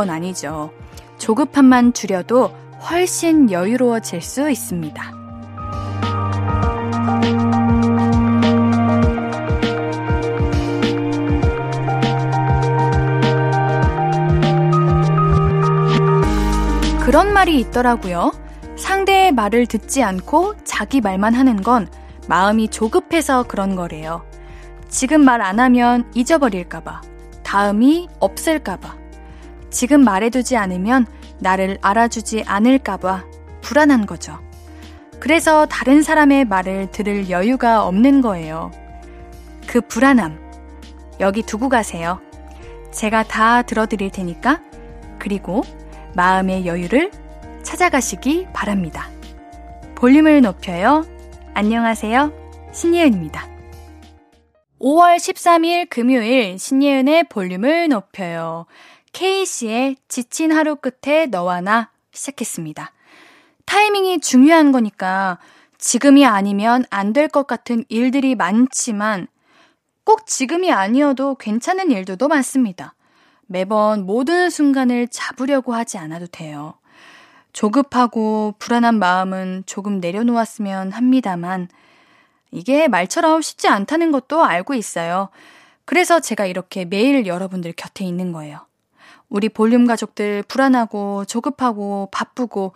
건 아니죠. 조급함만 줄여도 훨씬 여유로워질 수 있습니다. 그런 말이 있더라고요. 상대의 말을 듣지 않고 자기 말만 하는 건 마음이 조급해서 그런 거래요. 지금 말 안 하면 잊어버릴까봐, 다음이 없을까봐, 지금 말해두지 않으면 나를 알아주지 않을까봐 불안한 거죠. 그래서 다른 사람의 말을 들을 여유가 없는 거예요. 그 불안함, 여기 두고 가세요. 제가 다 들어드릴 테니까, 그리고 마음의 여유를 찾아가시기 바랍니다. 볼륨을 높여요. 안녕하세요. 신예은입니다. 5월 13일 금요일 신예은의 볼륨을 높여요. K씨의 지친 하루 끝에 너와 나 시작했습니다. 타이밍이 중요한 거니까 지금이 아니면 안 될 것 같은 일들이 많지만 꼭 지금이 아니어도 괜찮은 일들도 많습니다. 매번 모든 순간을 잡으려고 하지 않아도 돼요. 조급하고 불안한 마음은 조금 내려놓았으면 합니다만, 이게 말처럼 쉽지 않다는 것도 알고 있어요. 그래서 제가 이렇게 매일 여러분들 곁에 있는 거예요. 우리 볼륨 가족들 불안하고 조급하고 바쁘고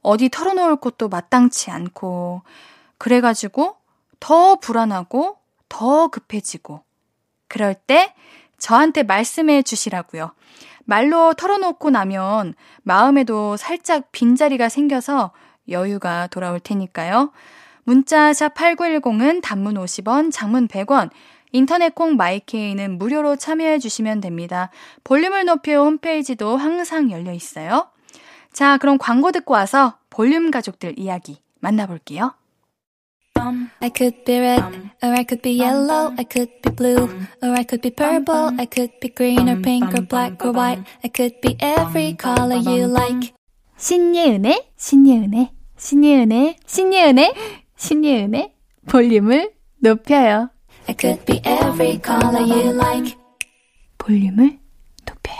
어디 털어놓을 곳도 마땅치 않고 그래가지고 더 불안하고 더 급해지고 그럴 때 저한테 말씀해 주시라고요. 말로 털어놓고 나면 마음에도 살짝 빈자리가 생겨서 여유가 돌아올 테니까요. 문자 샵 8910은 단문 50원, 장문 100원, 인터넷 콩 마이케이는 무료로 참여해 주시면 됩니다. 볼륨을 높여 홈페이지도 항상 열려 있어요. 자, 그럼 광고 듣고 와서 볼륨 가족들 이야기 만나볼게요. I could be red, or I could be yellow, I could be blue, or I could be purple, I could be green or pink or black or white, I could be every color you like. 신예은의, 신예은의, 신예은의, 신예은의, 신예은의 볼륨을 높여요. I could be every color you like. 볼륨을 높여요.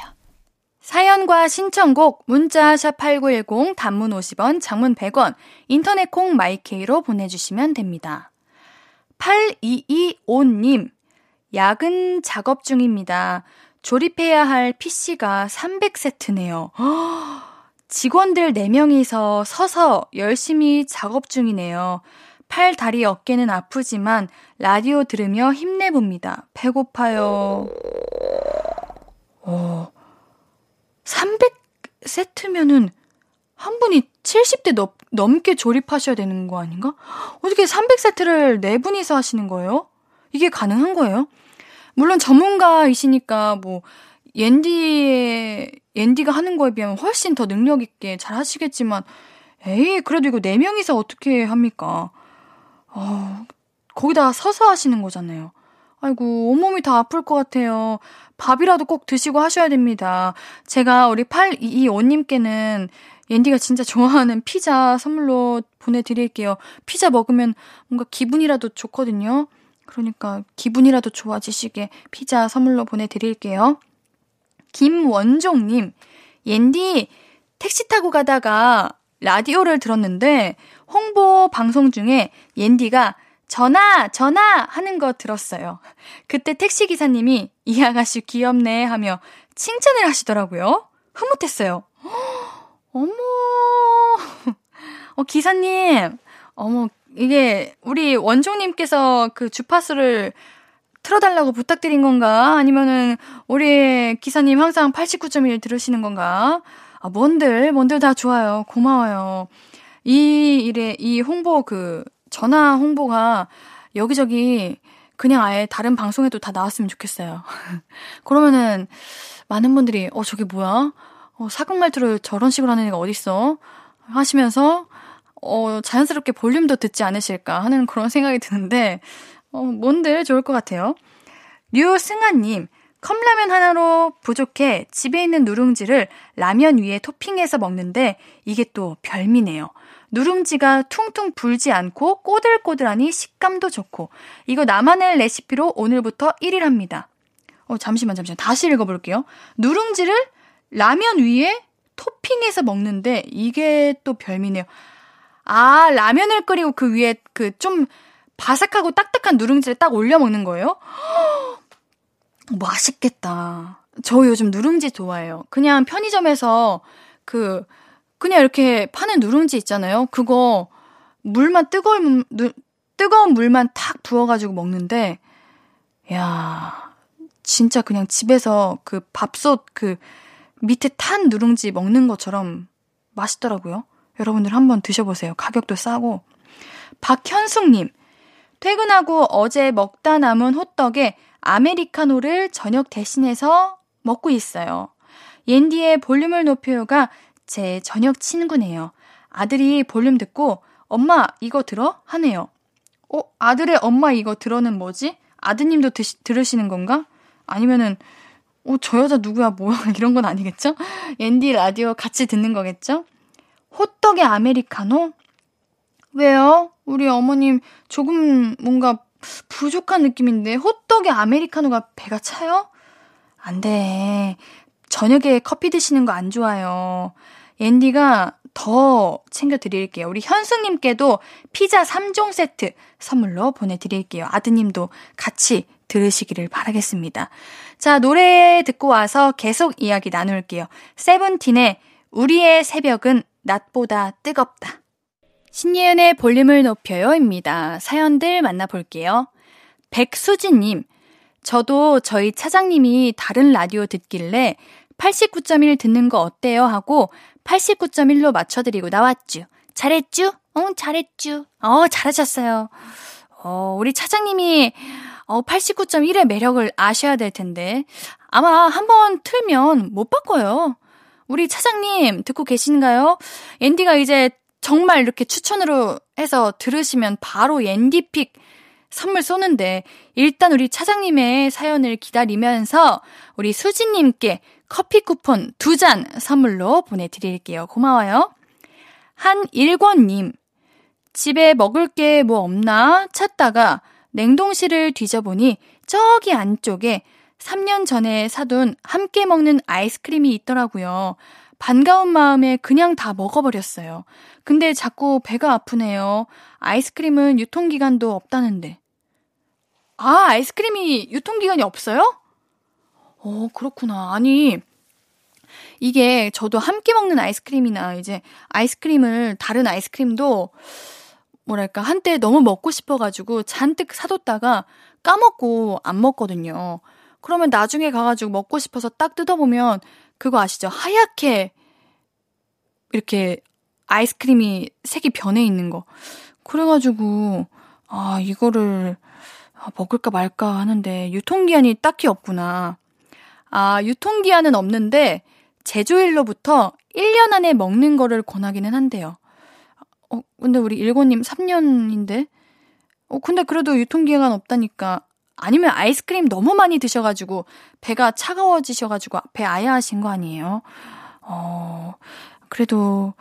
사연과 신청곡 문자 샵8910 단문 50원, 장문 100원, 인터넷 콩 마이케이로 보내주시면 됩니다. 8225님, 야근 작업 중입니다. 조립해야 할 PC가 300세트네요. 직원들 4명이서 서서 열심히 작업 중이네요. 팔, 다리, 어깨는 아프지만 라디오 들으며 힘내봅니다. 배고파요. 어, 300세트면은 한 분이 70대 넘, 넘게 조립하셔야 되는 거 아닌가? 어떻게 300세트를 네 분이서 하시는 거예요? 이게 가능한 거예요? 물론 전문가이시니까 뭐 옌디의 옌디가 하는 거에 비하면 훨씬 더 능력 있게 잘 하시겠지만 에이 그래도 이거 네 명이서 어떻게 합니까? 어, 거기다 서서 하시는 거잖아요. 아이고 온몸이 다 아플 것 같아요. 밥이라도 꼭 드시고 하셔야 됩니다. 제가 우리 8225님께는 옌디가 진짜 좋아하는 피자 선물로 보내드릴게요. 피자 먹으면 뭔가 기분이라도 좋거든요. 그러니까 기분이라도 좋아지시게 피자 선물로 보내드릴게요. 김원종님, 옌디 택시 타고 가다가 라디오를 들었는데 홍보 방송 중에 옌디가 전화, 전화 하는 거 들었어요. 그때 택시기사님이 이 아가씨 귀엽네 하며 칭찬을 하시더라고요. 흐뭇했어요. 어머, 어, 기사님, 어머, 이게 우리 원종님께서 그 주파수를 틀어달라고 부탁드린 건가? 아니면은 우리 기사님 항상 89.1 들으시는 건가? 아, 뭔들, 뭔들 다 좋아요. 고마워요. 이 일에, 이 홍보 그 전화 홍보가 여기저기 그냥 아예 다른 방송에도 다 나왔으면 좋겠어요. 그러면은 많은 분들이 어 저게 뭐야? 어 사극 말투를 저런 식으로 하는 애가 어딨어? 하시면서 어 자연스럽게 볼륨도 듣지 않으실까 하는 그런 생각이 드는데 어 뭔들 좋을 것 같아요. 류승아님 컵라면 하나로 부족해 집에 있는 누룽지를 라면 위에 토핑해서 먹는데 이게 또 별미네요. 누룽지가 퉁퉁 불지 않고 꼬들꼬들하니 식감도 좋고 이거 나만의 레시피로 오늘부터 1일 합니다. 어 잠시만 잠시만 다시 읽어볼게요. 누룽지를 라면 위에 토핑해서 먹는데 이게 또 별미네요. 아, 라면을 끓이고 그 위에 그 좀 바삭하고 딱딱한 누룽지를 딱 올려 먹는 거예요? 맛있겠다. 저 요즘 누룽지 좋아해요. 그냥 편의점에서 그 그냥 이렇게 파는 누룽지 있잖아요. 그거 물만 뜨거운 물, 뜨거운 물만 탁 부어가지고 먹는데, 야 진짜 그냥 집에서 그 밥솥 그 밑에 탄 누룽지 먹는 것처럼 맛있더라고요. 여러분들 한번 드셔보세요. 가격도 싸고. 박현숙님, 퇴근하고 어제 먹다 남은 호떡에 아메리카노를 저녁 대신해서 먹고 있어요. 옌디의 볼륨을 높여요가 제 저녁 친구네요. 아들이 볼륨 듣고 엄마 이거 들어? 하네요. 어, 아들의 엄마 이거 들어는 뭐지? 아드님도 드시, 들으시는 건가? 아니면은 어, 저 여자 누구야 뭐야 이런 건 아니겠죠? 옌디 라디오 같이 듣는 거겠죠? 호떡의 아메리카노? 왜요? 우리 어머님 조금 뭔가 부족한 느낌인데 호떡에 아메리카노가 배가 차요? 안 돼. 저녁에 커피 드시는 거 안 좋아요. 앤디가 더 챙겨드릴게요. 우리 현승님께도 피자 3종 세트 선물로 보내드릴게요. 아드님도 같이 들으시기를 바라겠습니다. 자, 노래 듣고 와서 계속 이야기 나눌게요. 세븐틴의 우리의 새벽은 낮보다 뜨겁다. 신예은의 볼륨을 높여요입니다. 사연들 만나볼게요. 백수진님, 저도 저희 차장님이 다른 라디오 듣길래 89.1 듣는 거 어때요? 하고 89.1로 맞춰드리고 나왔쥬. 잘했쥬? 어, 잘했쥬. 어, 잘하셨어요. 어, 우리 차장님이 어, 89.1의 매력을 아셔야 될 텐데. 아마 한번 틀면 못 바꿔요. 우리 차장님 듣고 계신가요? 앤디가 이제 정말 이렇게 추천으로 해서 들으시면 바로 앤디픽 선물 쏘는데 일단 우리 차장님의 사연을 기다리면서 우리 수진님께 커피 쿠폰 두 잔 선물로 보내드릴게요. 고마워요. 한일권님, 집에 먹을 게 뭐 없나 찾다가 냉동실을 뒤져보니 저기 안쪽에 3년 전에 사둔 함께 먹는 아이스크림이 있더라고요. 반가운 마음에 그냥 다 먹어버렸어요. 근데 자꾸 배가 아프네요. 아이스크림은 유통기간도 없다는데. 아, 아이스크림이 유통기간이 없어요? 어, 그렇구나. 아니, 이게 저도 함께 먹는 아이스크림이나 이제 아이스크림을, 다른 아이스크림도 뭐랄까, 한때 너무 먹고 싶어가지고 잔뜩 사뒀다가 까먹고 안 먹거든요. 그러면 나중에 가가지고 먹고 싶어서 딱 뜯어보면 그거 아시죠? 하얗게 이렇게 아이스크림이 색이 변해 있는 거. 그래가지고, 아, 이거를 아, 먹을까 말까 하는데 유통기한이 딱히 없구나. 아, 유통기한은 없는데 제조일로부터 1년 안에 먹는 거를 권하기는 한대요. 어, 근데 우리 일고님 3년인데? 어, 근데 그래도 유통기한 없다니까. 아니면 아이스크림 너무 많이 드셔가지고 배가 차가워지셔가지고 배 아야 하신 거 아니에요? 어, 그래도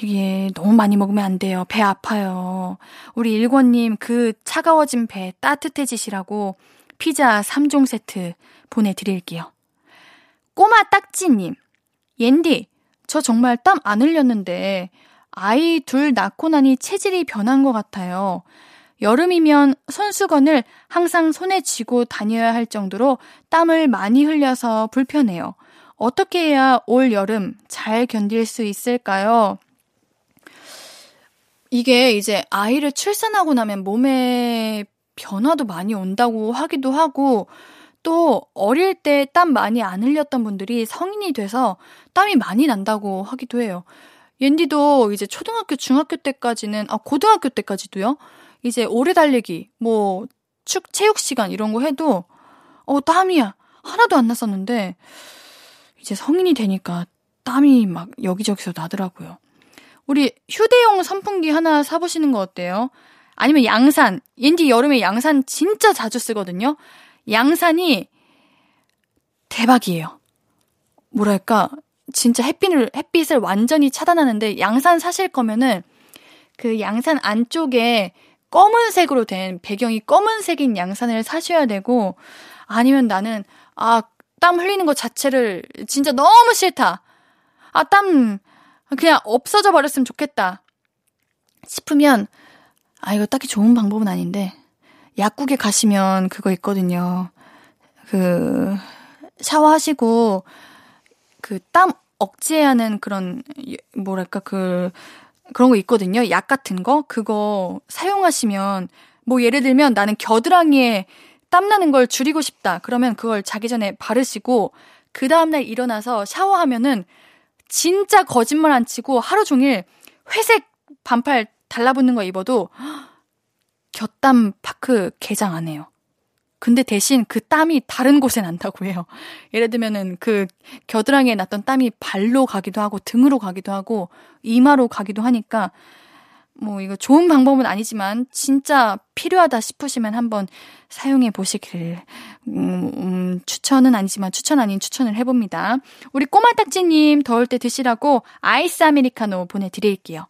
이게 너무 많이 먹으면 안 돼요. 배 아파요. 우리 일권님 그 차가워진 배 따뜻해지시라고 피자 3종 세트 보내드릴게요. 꼬마 딱지님, 옌디, 저 정말 땀 안 흘렸는데 아이 둘 낳고 나니 체질이 변한 것 같아요. 여름이면 손수건을 항상 손에 쥐고 다녀야 할 정도로 땀을 많이 흘려서 불편해요. 어떻게 해야 올 여름 잘 견딜 수 있을까요? 이게 이제 아이를 출산하고 나면 몸에 변화도 많이 온다고 하기도 하고 또 어릴 때 땀 많이 안 흘렸던 분들이 성인이 돼서 땀이 많이 난다고 하기도 해요. 옌디도 이제 초등학교, 중학교 때까지는, 아, 고등학교 때까지도요? 이제 오래 달리기, 뭐, 축, 체육 시간 이런 거 해도, 어, 땀이야. 하나도 안 났었는데, 이제 성인이 되니까 땀이 막 여기저기서 나더라고요. 우리 휴대용 선풍기 하나 사보시는 거 어때요? 아니면 양산. 옌디 여름에 양산 진짜 자주 쓰거든요. 양산이 대박이에요. 뭐랄까, 진짜 햇빛을, 햇빛을 완전히 차단하는데 양산 사실 거면은 그 양산 안쪽에 검은색으로 된 배경이 검은색인 양산을 사셔야 되고 아니면 나는 아 땀 흘리는 것 자체를 진짜 너무 싫다. 아, 땀 그냥 없어져 버렸으면 좋겠다. 싶으면 아, 이거 딱히 좋은 방법은 아닌데 약국에 가시면 그거 있거든요. 그 샤워하시고 그 땀 억제하는 그런 뭐랄까 그 그런 거 있거든요. 약 같은 거 그거 사용하시면 뭐 예를 들면 나는 겨드랑이에 땀 나는 걸 줄이고 싶다. 그러면 그걸 자기 전에 바르시고 그 다음날 일어나서 샤워하면은 진짜 거짓말 안 치고 하루 종일 회색 반팔 달라붙는 거 입어도 곁땀 파크 개장 안 해요. 근데 대신 그 땀이 다른 곳에 난다고 해요. 예를 들면은 그 겨드랑이에 났던 땀이 발로 가기도 하고 등으로 가기도 하고 이마로 가기도 하니까 뭐 이거 좋은 방법은 아니지만 진짜 필요하다 싶으시면 한번 사용해 보시길 음, 음, 추천은 아니지만 추천 아닌 추천을 해봅니다. 우리 꼬마 딱지님 더울 때 드시라고 아이스 아메리카노 보내드릴게요.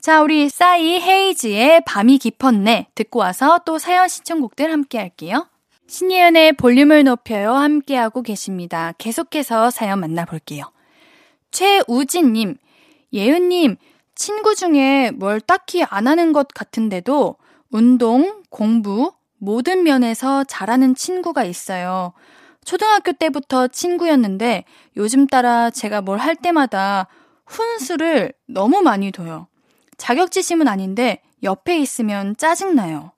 자, 우리 싸이 헤이즈의 밤이 깊었네 듣고 와서 또 사연 신청곡들 함께 할게요. 신예은의 볼륨을 높여요 함께하고 계십니다. 계속해서 사연 만나볼게요. 최우진님, 예은님, 친구 중에 뭘 딱히 안 하는 것 같은데도 운동, 공부, 모든 면에서 잘하는 친구가 있어요. 초등학교 때부터 친구였는데 요즘 따라 제가 뭘 할 때마다 훈수를 너무 많이 둬요. 자격지심은 아닌데 옆에 있으면 짜증나요.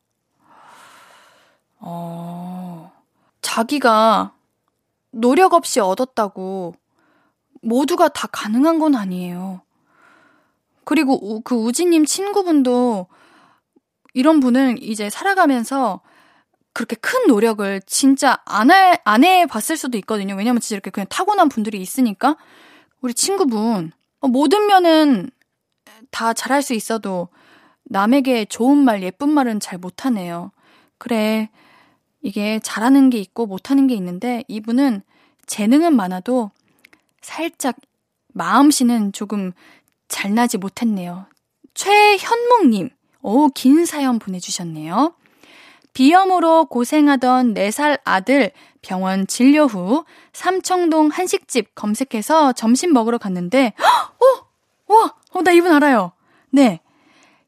어, 자기가 노력 없이 얻었다고 모두가 다 가능한 건 아니에요. 그리고 그 우지님 친구분도 이런 분은 이제 살아가면서 그렇게 큰 노력을 진짜 안 해, 안 해봤을 수도 있거든요. 왜냐면 진짜 이렇게 그냥 타고난 분들이 있으니까. 우리 친구분, 어, 모든 면은 다 잘할 수 있어도 남에게 좋은 말, 예쁜 말은 잘 못하네요. 그래. 이게 잘하는 게 있고 못하는 게 있는데 이분은 재능은 많아도 살짝 마음씨는 조금 잘나지 못했네요. 최현묵님, 오, 긴 사연 보내주셨네요. 비염으로 고생하던 4살 아들 병원 진료 후 삼청동 한식집 검색해서 점심 먹으러 갔는데, 어! 와! 어, 나 이분 알아요. 네.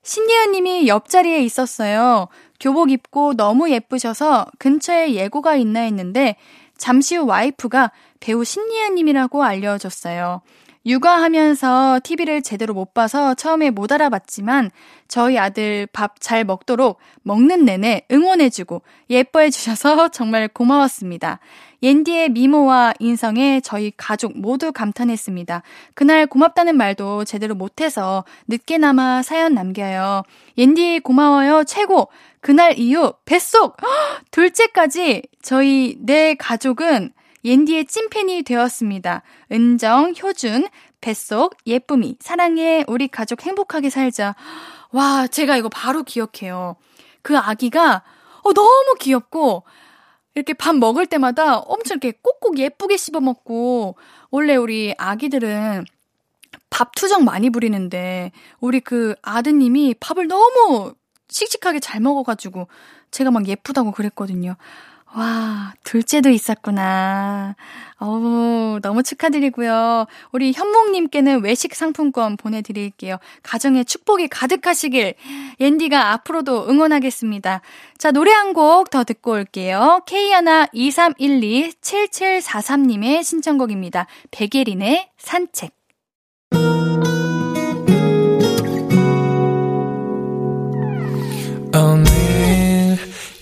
신예은 님이 옆자리에 있었어요. 교복 입고 너무 예쁘셔서 근처에 예고가 있나 했는데, 잠시 후 와이프가 배우 신예은 님이라고 알려줬어요. 육아하면서 TV를 제대로 못 봐서 처음에 못 알아봤지만 저희 아들 밥 잘 먹도록 먹는 내내 응원해주고 예뻐해주셔서 정말 고마웠습니다. 옌디의 미모와 인성에 저희 가족 모두 감탄했습니다. 그날 고맙다는 말도 제대로 못해서 늦게나마 사연 남겨요. 옌디 고마워요. 최고! 그날 이후 뱃속! 둘째까지 저희 네 가족은 옌디의 찐팬이 되었습니다. 은정, 효준, 뱃속, 예쁨이, 사랑해, 우리 가족 행복하게 살자. 와, 제가 이거 바로 기억해요. 그 아기가, 어, 너무 귀엽고, 이렇게 밥 먹을 때마다 엄청 이렇게 꼭꼭 예쁘게 씹어 먹고, 원래 우리 아기들은 밥 투정 많이 부리는데, 우리 그 아드님이 밥을 너무 씩씩하게 잘 먹어가지고, 제가 막 예쁘다고 그랬거든요. 와, 둘째도 있었구나. 어우, 너무 축하드리고요. 우리 현목님께는 외식 상품권 보내드릴게요. 가정에 축복이 가득하시길 옌디가 앞으로도 응원하겠습니다. 자, 노래 한 곡 더 듣고 올게요. K12312-7743님의 신청곡입니다. 백예린의 산책.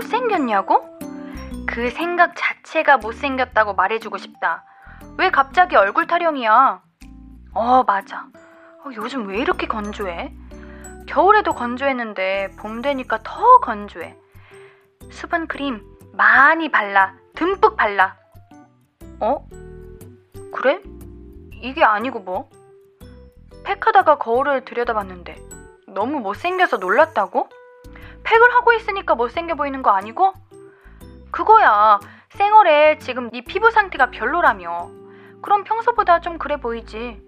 못생겼냐고? 그 생각 자체가 못생겼다고 말해주고 싶다. 왜 갑자기 얼굴 타령이야? 어, 맞아. 어, 요즘 왜 이렇게 건조해? 겨울에도 건조했는데 봄 되니까 더 건조해. 수분 크림 많이 발라. 듬뿍 발라. 어? 그래? 이게 아니고 뭐? 팩하다가 거울을 들여다봤는데 너무 못생겨서 놀랐다고? 팩을 하고 있으니까 못생겨 보이는 거 아니고? 그거야. 생얼에 지금 네 피부 상태가 별로라며. 그럼 평소보다 좀 그래 보이지.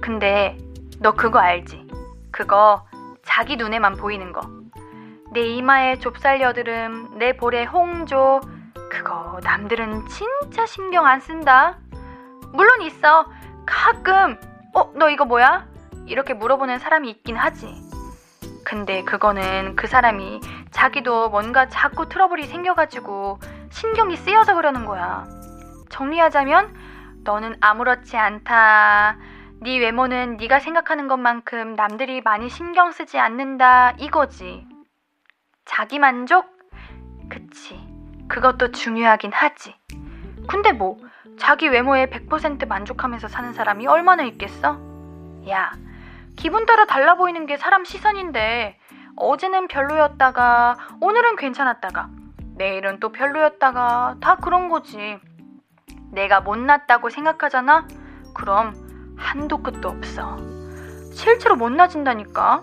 근데 너 그거 알지? 그거 자기 눈에만 보이는 거. 내 이마에 좁쌀 여드름, 내 볼에 홍조. 그거 남들은 진짜 신경 안 쓴다. 물론 있어. 가끔, 어, 너 이거 뭐야? 이렇게 물어보는 사람이 있긴 하지. 근데 그거는 그 사람이 자기도 뭔가 자꾸 트러블이 생겨가지고 신경이 쓰여서 그러는 거야. 정리하자면 너는 아무렇지 않다. 네 외모는 네가 생각하는 것만큼 남들이 많이 신경 쓰지 않는다 이거지. 자기 만족? 그치. 그것도 중요하긴 하지. 근데 뭐 자기 외모에 100% 만족하면서 사는 사람이 얼마나 있겠어? 야, 기분 따라 달라 보이는 게 사람 시선인데 어제는 별로였다가 오늘은 괜찮았다가 내일은 또 별로였다가 다 그런 거지. 내가 못났다고 생각하잖아? 그럼 한도 끝도 없어. 실제로 못나진다니까.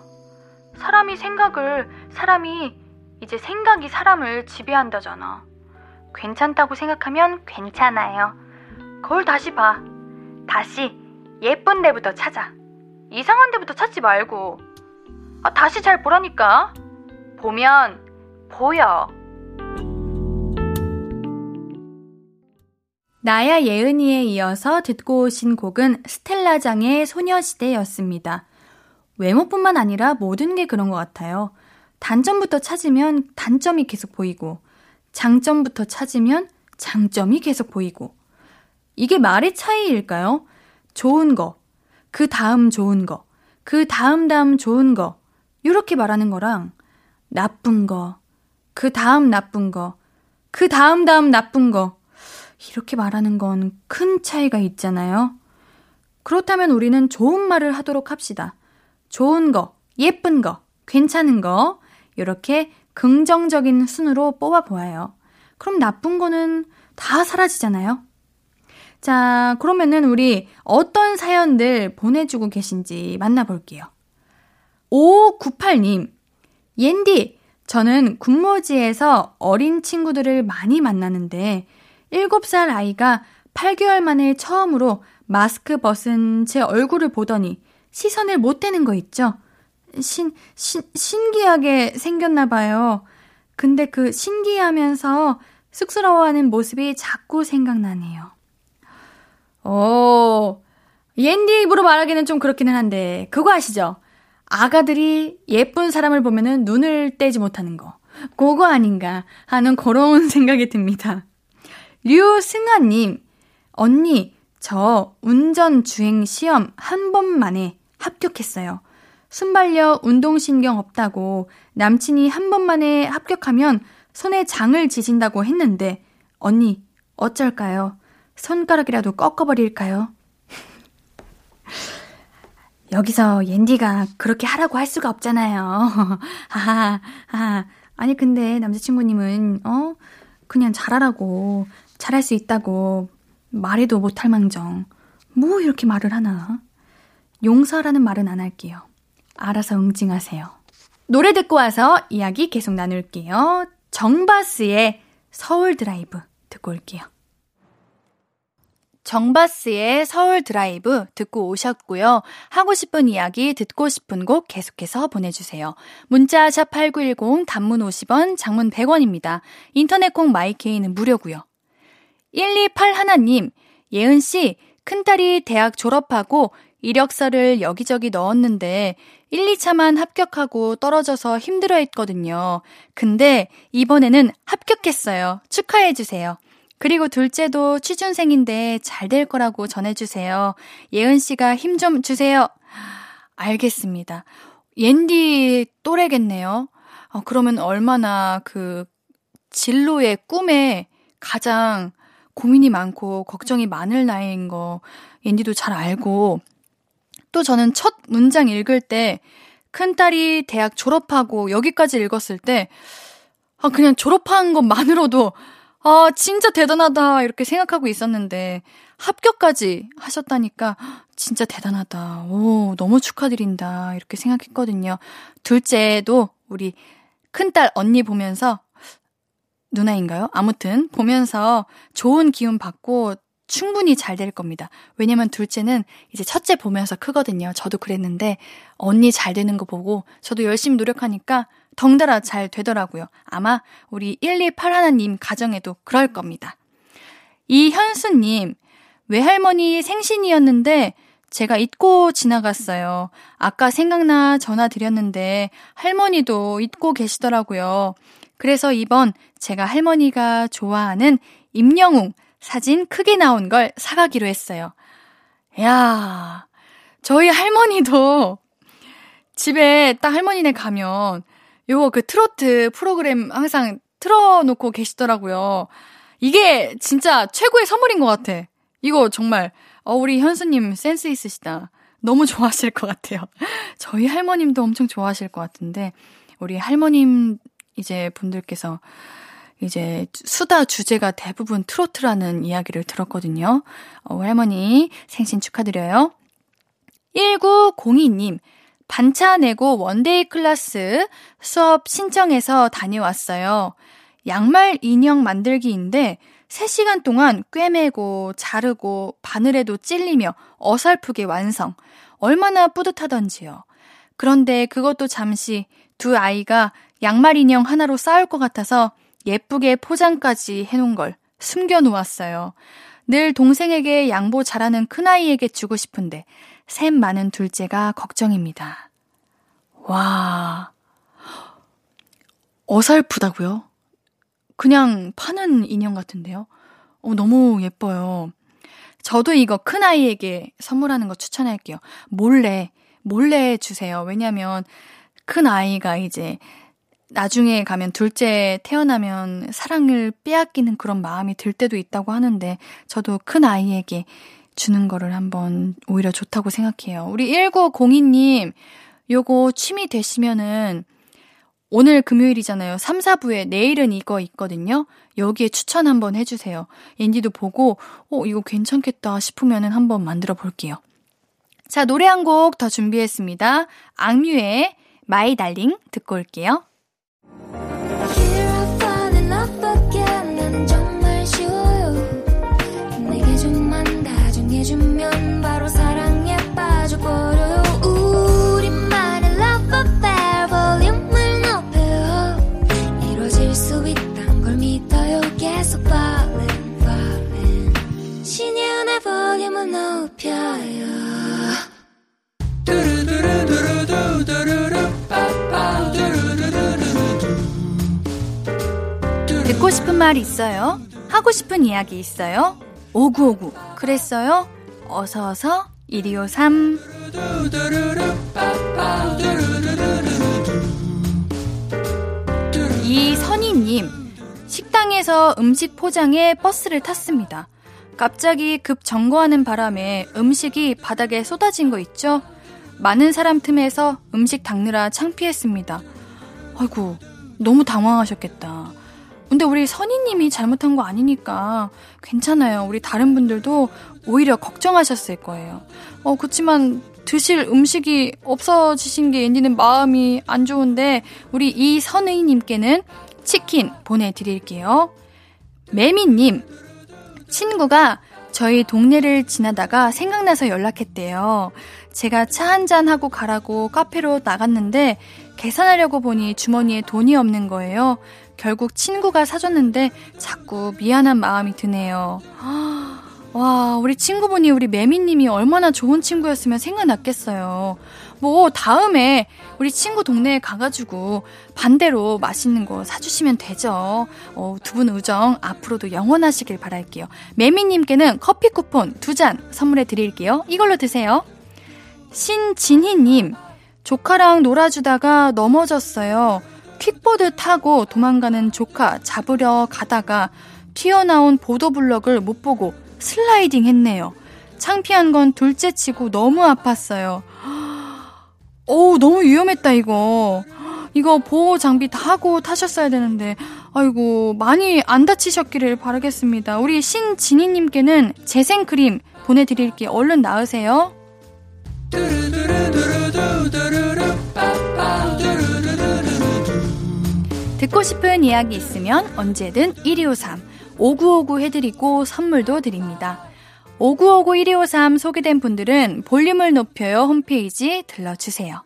사람이 생각을, 사람이, 이제 생각이 사람을 지배한다잖아. 괜찮다고 생각하면 괜찮아요. 거울 다시 봐. 다시 예쁜 데부터 찾아. 이상한 데부터 찾지 말고. 아, 다시 잘 보라니까. 보면 보여. 나야 예은이에 이어서 듣고 오신 곡은 스텔라장의 소녀시대였습니다. 외모뿐만 아니라 모든 게 그런 것 같아요. 단점부터 찾으면 단점이 계속 보이고, 장점부터 찾으면 장점이 계속 보이고. 이게 말의 차이일까요? 좋은 거, 그 다음 좋은 거, 그 다음 다음 좋은 거, 이렇게 말하는 거랑 나쁜 거, 그 다음 나쁜 거, 그 다음 다음 나쁜 거, 이렇게 말하는 건 큰 차이가 있잖아요. 그렇다면 우리는 좋은 말을 하도록 합시다. 좋은 거, 예쁜 거, 괜찮은 거, 이렇게 긍정적인 순으로 뽑아보아요. 그럼 나쁜 거는 다 사라지잖아요. 자, 그러면은 우리 어떤 사연들 보내주고 계신지 만나볼게요. 5598님, 옌디, 저는 군모지에서 어린 친구들을 많이 만나는데 7살 아이가 8개월 만에 처음으로 마스크 벗은 제 얼굴을 보더니 시선을 못 대는 거 있죠? 신, 신, 신기하게 생겼나 봐요. 근데 그 신기하면서 쑥스러워하는 모습이 자꾸 생각나네요. 오, 옌디 입으로 말하기는 좀 그렇기는 한데, 그거 아시죠? 아가들이 예쁜 사람을 보면은 눈을 떼지 못하는 거. 그거 아닌가 하는 그런 생각이 듭니다. 류승아님, 언니, 저 운전 주행 시험 한 번 만에 합격했어요. 순발력 운동신경 없다고 남친이 한 번 만에 합격하면 손에 장을 지진다고 했는데, 언니, 어쩔까요? 손가락이라도 꺾어버릴까요? 여기서 옌디가 그렇게 하라고 할 수가 없잖아요. 하하, 하 아니, 근데 남자친구님은, 어? 그냥 잘하라고 잘할 수 있다고 말해도 못할 망정. 뭐 이렇게 말을 하나. 용서라는 말은 안 할게요. 알아서 응징하세요. 노래 듣고 와서 이야기 계속 나눌게요. 정바스의 서울 드라이브 듣고 올게요. 정바스의 서울 드라이브 듣고 오셨고요. 하고 싶은 이야기, 듣고 싶은 곡 계속해서 보내주세요. 문자 샵8910 단문 50원, 장문 100원입니다. 인터넷 콩 마이케이는 무료고요. 128 하나님, 예은씨, 큰딸이 대학 졸업하고 이력서를 여기저기 넣었는데 1, 2차만 합격하고 떨어져서 힘들어 했거든요. 근데 이번에는 합격했어요. 축하해주세요. 그리고 둘째도 취준생인데 잘 될 거라고 전해주세요. 예은 씨가 힘 좀 주세요. 알겠습니다. 옌디 또래겠네요. 어, 그러면 얼마나 그 진로의 꿈에 가장 고민이 많고 걱정이 많을 나이인 거 옌디도 잘 알고 또 저는 첫 문장 읽을 때 큰딸이 대학 졸업하고 여기까지 읽었을 때 아, 그냥 졸업한 것만으로도 아, 진짜 대단하다 이렇게 생각하고 있었는데 합격까지 하셨다니까 진짜 대단하다. 오, 너무 축하드린다. 이렇게 생각했거든요. 둘째도 우리 큰딸 언니 보면서 누나인가요? 아무튼 보면서 좋은 기운 받고 충분히 잘 될 겁니다. 왜냐면 둘째는 이제 첫째 보면서 크거든요. 저도 그랬는데 언니 잘 되는 거 보고 저도 열심히 노력하니까 덩달아 잘 되더라고요. 아마 우리 1281님 가정에도 그럴 겁니다. 이현수님, 외할머니 생신이었는데 제가 잊고 지나갔어요. 아까 생각나 전화 드렸는데 할머니도 잊고 계시더라고요. 그래서 이번 제가 할머니가 좋아하는 임영웅 사진 크게 나온 걸 사가기로 했어요. 야, 저희 할머니도 집에 딱 할머니네 가면 요거 그 트로트 프로그램 항상 틀어놓고 계시더라고요. 이게 진짜 최고의 선물인 것 같아. 이거 정말, 어, 우리 현수님 센스 있으시다. 너무 좋아하실 것 같아요. 저희 할머님도 엄청 좋아하실 것 같은데, 우리 할머님 이제 분들께서 이제 수다 주제가 대부분 트로트라는 이야기를 들었거든요. 어, 할머니 생신 축하드려요. 1902님, 반차 내고 one-day class 수업 신청해서 다녀왔어요. 양말 인형 만들기인데 3시간 동안 꿰매고 자르고 바늘에도 찔리며 어설프게 완성. 얼마나 뿌듯하던지요. 그런데 그것도 잠시 두 아이가 양말 인형 하나로 싸울 것 같아서 예쁘게 포장까지 해놓은 걸 숨겨놓았어요. 늘 동생에게 양보 잘하는 큰아이에게 주고 싶은데 샘 많은 둘째가 걱정입니다. 와, 어설프다고요? 그냥 파는 인형 같은데요? 어, 너무 예뻐요. 저도 이거 큰아이에게 선물하는 거 추천할게요. 몰래, 몰래 주세요. 왜냐면 큰아이가 이제 나중에 가면 둘째 태어나면 사랑을 빼앗기는 그런 마음이 들 때도 있다고 하는데 저도 큰 아이에게 주는 거를 한번 오히려 좋다고 생각해요. 우리 1902님, 요거 취미 되시면은 오늘 금요일이잖아요. 3, 4부에 내일은 이거 있거든요. 여기에 추천 한번 해주세요. 옌디도 보고, 어, 이거 괜찮겠다 싶으면은 한번 만들어 볼게요. 자, 노래 한 곡 더 준비했습니다. 악뮤의 My Darling 듣고 올게요. 듣고 싶은 말 있어요? 하고 싶은 이야기 있어요? 오구오구 그랬어요? 어서어서 1253 이선희님 식당에서 음식 포장해 버스를 탔습니다. 갑자기 급 점거하는 바람에 음식이 바닥에 쏟아진 거 있죠? 많은 사람 틈에서 음식 닦느라 창피했습니다. 아이고, 너무 당황하셨겠다. 근데 우리 선희님이 잘못한 거 아니니까 괜찮아요. 우리 다른 분들도 오히려 걱정하셨을 거예요. 어, 그렇지만 드실 음식이 없어지신 게 앤디는 마음이 안 좋은데 우리 이선희님께는 치킨 보내드릴게요. 매미님, 친구가 저희 동네를 지나다가 생각나서 연락했대요. 제가 차 한잔 하고 가라고 카페로 나갔는데 계산하려고 보니 주머니에 돈이 없는 거예요. 결국 친구가 사줬는데 자꾸 미안한 마음이 드네요. 와, 우리 친구분이 우리 매미님이 얼마나 좋은 친구였으면 생각났겠어요. 뭐, 다음에 우리 친구 동네에 가가지고 반대로 맛있는 거 사주시면 되죠. 어, 두 분 우정 앞으로도 영원하시길 바랄게요. 매미님께는 커피 쿠폰 두 잔 선물해 드릴게요. 이걸로 드세요. 신진희님, 조카랑 놀아주다가 넘어졌어요. 퀵보드 타고 도망가는 조카 잡으려 가다가 튀어나온 보도블럭을 못 보고 슬라이딩 했네요. 창피한 건 둘째 치고 너무 아팠어요. 오, 너무 위험했다, 이거. 이거 보호 장비 다 하고 타셨어야 되는데, 아이고, 많이 안 다치셨기를 바라겠습니다. 우리 신진희님께는 재생크림 보내드릴게요. 얼른 나으세요. 듣고 싶은 이야기 있으면 언제든 1253, 5959 해드리고 선물도 드립니다. 5959 1253 소개된 분들은 볼륨을 높여요 홈페이지 들러주세요.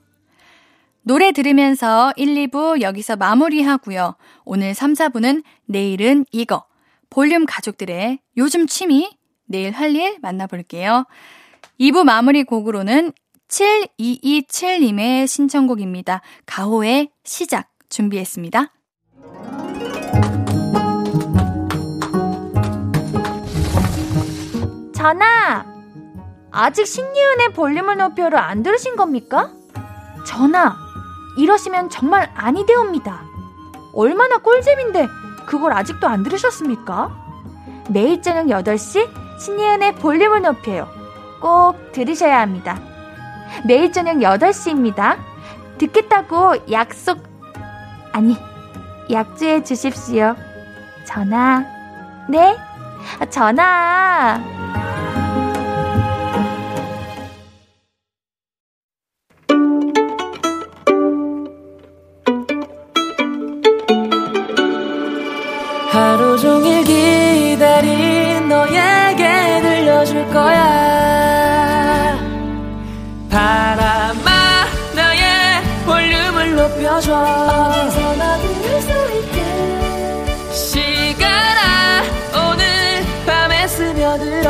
노래 들으면서 1, 2부 여기서 마무리하고요. 오늘 3, 4부는 내일은 이거. 볼륨 가족들의 요즘 취미, 내일 할 일 만나볼게요. 2부 마무리 곡으로는 7227님의 신청곡입니다. 가호의 시작 준비했습니다. 전화! 아직 신예은의 볼륨을 높여를 안 들으신 겁니까? 전화! 이러시면 정말 아니 되옵니다. 얼마나 꿀잼인데 그걸 아직도 안 들으셨습니까? 매일 저녁 8시 신예은의 볼륨을 높여요. 꼭 들으셔야 합니다. 매일 저녁 8시입니다. 듣겠다고 약속, 아니, 약주해 주십시오. 전화, 네? 전화! 하루 종일 기다린 너에게 들려줄 거야 바람아 나의 볼륨을 높여줘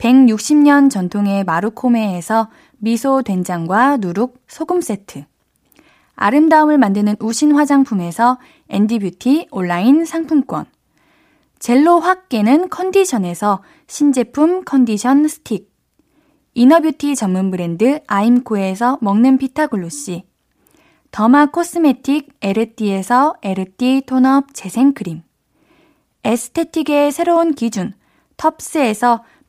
160년 전통의 마루코메에서 미소 된장과 누룩 소금 세트, 아름다움을 만드는 우신 화장품에서 앤디뷰티 온라인 상품권, 젤로 확 깨는 컨디션에서 신제품 컨디션 스틱, inner beauty 전문 브랜드 아임코에서 먹는 피타글로시, derma cosmetic 에르띠에서 에르띠 tone-up 재생크림, aesthetic의 새로운 기준 텁스에서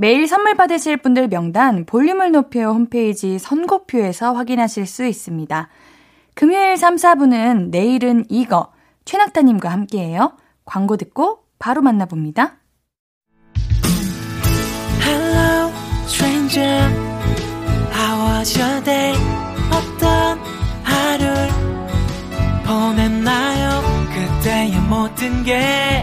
매일 선물 받으실 분들 명단 볼륨을 높여 홈페이지 선곡표에서 확인하실 수 있습니다. 금요일 3, 4부는 내일은 이거 최낙타님과 함께해요. 광고 듣고 바로 만나봅니다. Hello, stranger. How was your day? 어떤 하루를 보냈나요? 그때의 모든 게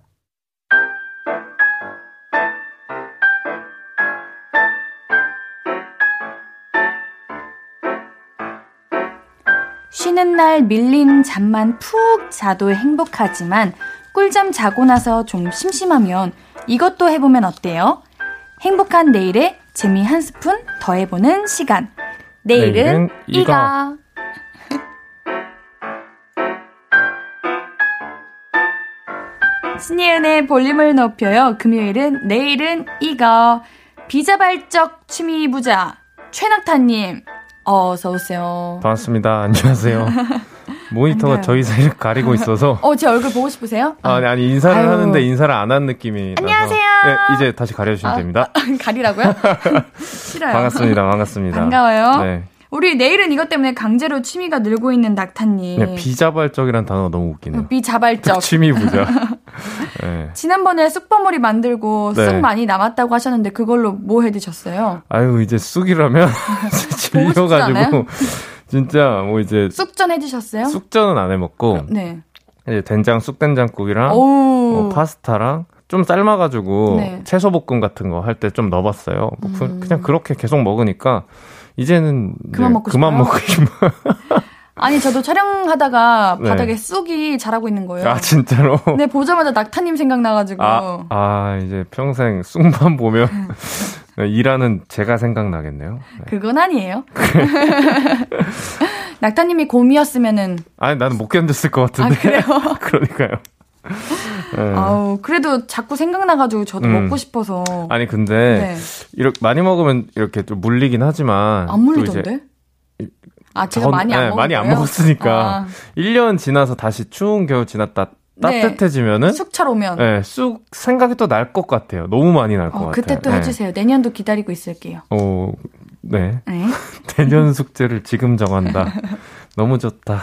쉬는 날 밀린 잠만 푹 자도 행복하지만 꿀잠 자고 나서 좀 심심하면 이것도 해보면 어때요? 행복한 내일에 재미 한 스푼 더 해보는 시간. 내일은, 내일은 이거. 이거. 신예은의 볼륨을 높여요. 금요일은 내일은 이거. 비자발적 취미 부자 최낙타님 어 서 오세요. 반갑습니다. 안녕하세요. 모니터가 저희 사이를 가리고 있어서. 어, 제 얼굴 보고 싶으세요? 아, 네, 아니, 인사를 아유. 하는데 인사를 안 한 느낌이. 안녕하세요. 네, 이제 다시 가려주시면 아, 됩니다. 아, 가리라고요? 싫어요. 반갑습니다. 반갑습니다. 반가워요. 네. 우리 내일은 이것 때문에 강제로 취미가 늘고 있는 낙타님. 네, 비자발적이란 단어가 너무 웃기네요. 비자발적. 취미 부자. 네. 지난번에 쑥버무리 만들고 쑥 네. 많이 남았다고 하셨는데 그걸로 뭐 해 드셨어요? 아유, 이제 쑥이라면 질려가지고. 진짜 뭐 이제 쑥전 해 드셨어요? 쑥전은 안 해 먹고. 네. 이제 된장 쑥된장국이랑 뭐 파스타랑 좀 삶아가지고 네. 채소 볶음 같은 거 할 때 좀 넣어봤어요. 뭐 그, 음. 그냥 그렇게 계속 먹으니까 이제는 그만 먹고 그만 먹고 싶어. 아니 저도 촬영하다가 네. 바닥에 쑥이 자라고 있는 거예요. 아 진짜로? 네 보자마자 낙타님 생각나가지고. 아, 아 이제 평생 쑥만 보면 일하는 제가 생각나겠네요. 네. 그건 아니에요. 낙타님이 곰이었으면은. 아니 나는 못 견뎠을 것 같은데. 아, 그래요? 그러니까요. 네. 아우 그래도 자꾸 생각나가지고 저도 음. 먹고 싶어서. 아니 근데 네. 이렇게 많이 먹으면 이렇게 좀 물리긴 하지만 안 물리던데? 아 제가 전, 많이 안 네, 많이 안 먹었으니까 아. 1년 지나서 다시 추운 겨울 지났다 네. 따뜻해지면은 네. 쑥철 오면 네, 쑥 생각이 또 날 것 같아요. 너무 많이 날것 어, 같아요. 그때 또 네. 해주세요. 내년도 기다리고 있을게요. 어, 네. 네. 내년 숙제를 지금 정한다. 너무 좋다.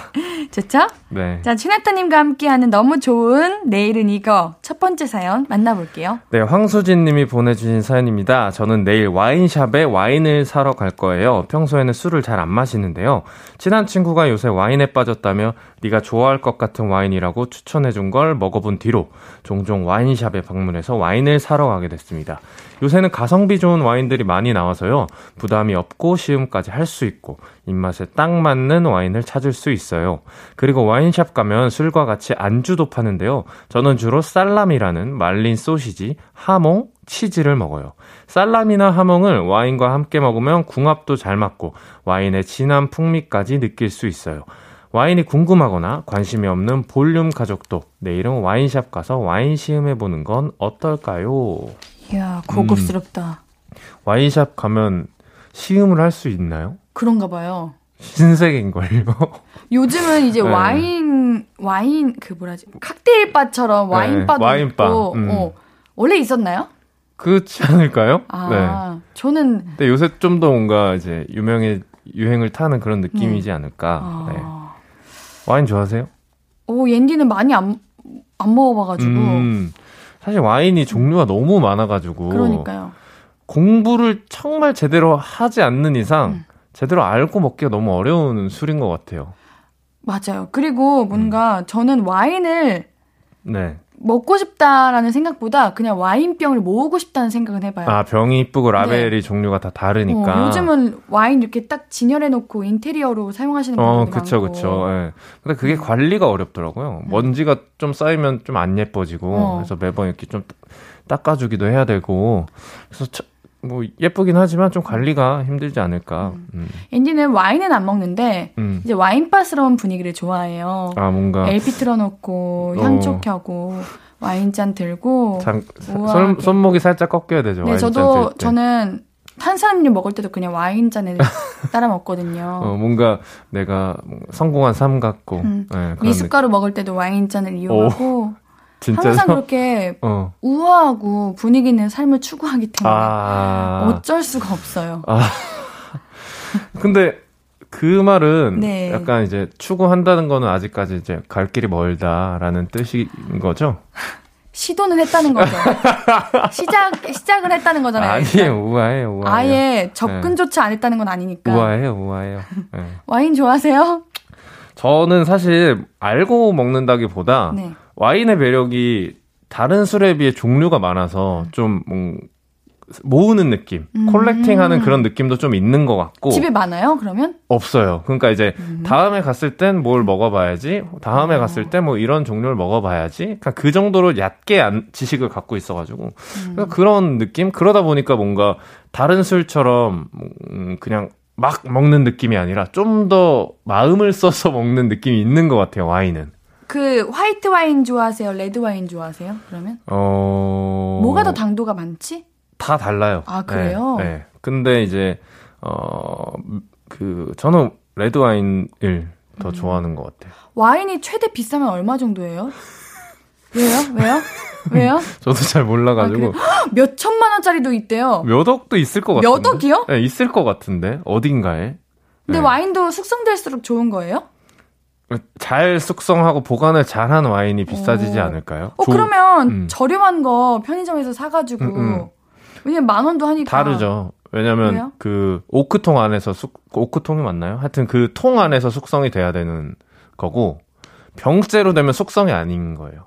좋죠? 네. 자, 친나타님과 함께하는 너무 좋은 내일은 이거 첫 번째 사연 만나볼게요. 네, 황수진 님이 보내주신 사연입니다. 저는 내일 와인샵에 와인을 사러 갈 거예요. 평소에는 술을 잘 안 마시는데요. 친한 친구가 요새 와인에 빠졌다며 네가 좋아할 것 같은 와인이라고 추천해준 걸 먹어본 뒤로 종종 와인샵에 방문해서 와인을 사러 가게 됐습니다. 요새는 가성비 좋은 와인들이 많이 나와서요. 부담이 없고 시음까지 할 수 있고 입맛에 딱 맞는 와인을 찾을 수 있어요. 그리고 와인샵 가면 술과 같이 안주도 파는데요. 저는 주로 살람이라는 말린 소시지, 하몽, 치즈를 먹어요. 살람이나 하몽을 와인과 함께 먹으면 궁합도 잘 맞고 와인의 진한 풍미까지 느낄 수 있어요. 와인이 궁금하거나 관심이 없는 볼륨 가족도 내일은 와인샵 가서 와인 시음해 보는 건 어떨까요? 이야, 고급스럽다. 음. 와인샵 가면 시음을 할 수 있나요? 그런가 봐요. 신세계인 걸요? 요즘은 이제 네. 와인, 와인, 그 뭐라지, 칵테일 바처럼 와인 바도 네, 와인 바. 있고, 음. 어, 원래 있었나요? 그렇지 않을까요? 아, 네. 저는. 근데 요새 좀 더 뭔가 이제 유명해, 유행을 타는 그런 느낌이지 음. 않을까. 아. 네. 와인 좋아하세요? 오, 옌디는 많이 안, 안 먹어봐가지고. 음. 사실 와인이 종류가 너무 많아가지고 그러니까요. 공부를 정말 제대로 하지 않는 이상 음. 제대로 알고 먹기가 너무 어려운 술인 것 같아요. 맞아요. 그리고 뭔가 음. 저는 와인을 네. 먹고 싶다라는 생각보다 그냥 와인병을 모으고 싶다는 생각은 해봐요. 아, 병이 이쁘고 라벨이 네. 종류가 다 다르니까. 어, 요즘은 와인 이렇게 딱 진열해놓고 인테리어로 사용하시는 어, 분들이 어, 그쵸, 많고. 그쵸. 예. 근데 그게 음. 관리가 어렵더라고요. 음. 먼지가 좀 쌓이면 좀 안 예뻐지고. 어. 그래서 매번 이렇게 좀 닦아주기도 해야 되고. 그래서 뭐 예쁘긴 하지만 좀 관리가 힘들지 않을까. 음. 음. 앤디는 와인은 안 먹는데 음. 이제 와인바스러운 분위기를 좋아해요. 아 뭔가 LP 틀어놓고 어. 향초 켜고 와인잔 들고 장, 손, 손목이 살짝 꺾여야 되죠. 네, 저도 저는 탄산음료 먹을 때도 그냥 와인잔에 따라 먹거든요. 어, 뭔가 내가 성공한 삶 같고. 음. 네, 미숫가루 느낌. 먹을 때도 와인잔을 이용하고. 오. 진짜요? 항상 그렇게 어. 우아하고 분위기 있는 삶을 추구하기 때문에 아. 어쩔 수가 없어요. 아. 근데 그 말은 네. 약간 이제 추구한다는 거는 아직까지 이제 갈 길이 멀다라는 뜻인 거죠? 시도는 했다는 거죠. 시작 시작을 했다는 거잖아요. 아니에요, 우아해요, 우아해요. 아예 접근조차 네. 안 했다는 건 아니니까. 우아해요, 우아해요. 네. 와인 좋아하세요? 저는 사실 알고 먹는다기보다 네. 와인의 매력이 다른 술에 비해 종류가 많아서 좀 뭐, 모으는 느낌, 음. 콜렉팅하는 그런 느낌도 좀 있는 것 같고 집에 많아요, 그러면? 없어요. 그러니까 이제 음. 다음에 갔을 땐 뭘 먹어봐야지, 다음에 어. 갔을 때 뭐 이런 종류를 먹어봐야지, 그러니까 그 정도로 얕게 안- 지식을 갖고 있어가지고 음. 그러니까 그런 느낌. 그러다 보니까 뭔가 다른 술처럼 음, 그냥 막 먹는 느낌이 아니라 좀 더 마음을 써서 먹는 느낌이 있는 것 같아요. 와인은. 그 화이트 와인 좋아하세요? 레드 와인 좋아하세요? 그러면? 어. 뭐가 더 당도가 많지? 다 달라요. 아, 그래요? 네, 네. 근데 이제 어 그 저는 레드 와인을 음. 더 좋아하는 것 같아요. 와인이 최대 비싸면 얼마 정도예요? 왜요? 왜요? 왜요? 저도 잘 몰라가지고 몇 천만 원짜리도 있대요. 몇 억도 있을 것 같은데. 몇 억이요? 네, 있을 것 같은데 어딘가에. 근데 네. 와인도 숙성될수록 좋은 거예요? 잘 숙성하고 보관을 잘한 와인이 비싸지지 오. 않을까요? 어, 조- 그러면 음. 저렴한 거 편의점에서 사가지고. 음, 음. 왜냐면 만 원도 하니까. 다르죠. 왜냐면 왜요? 그 오크통 안에서 숙 오크통이 맞나요? 하여튼 그 통 안에서 숙성이 돼야 되는 거고 병째로 되면 숙성이 아닌 거예요.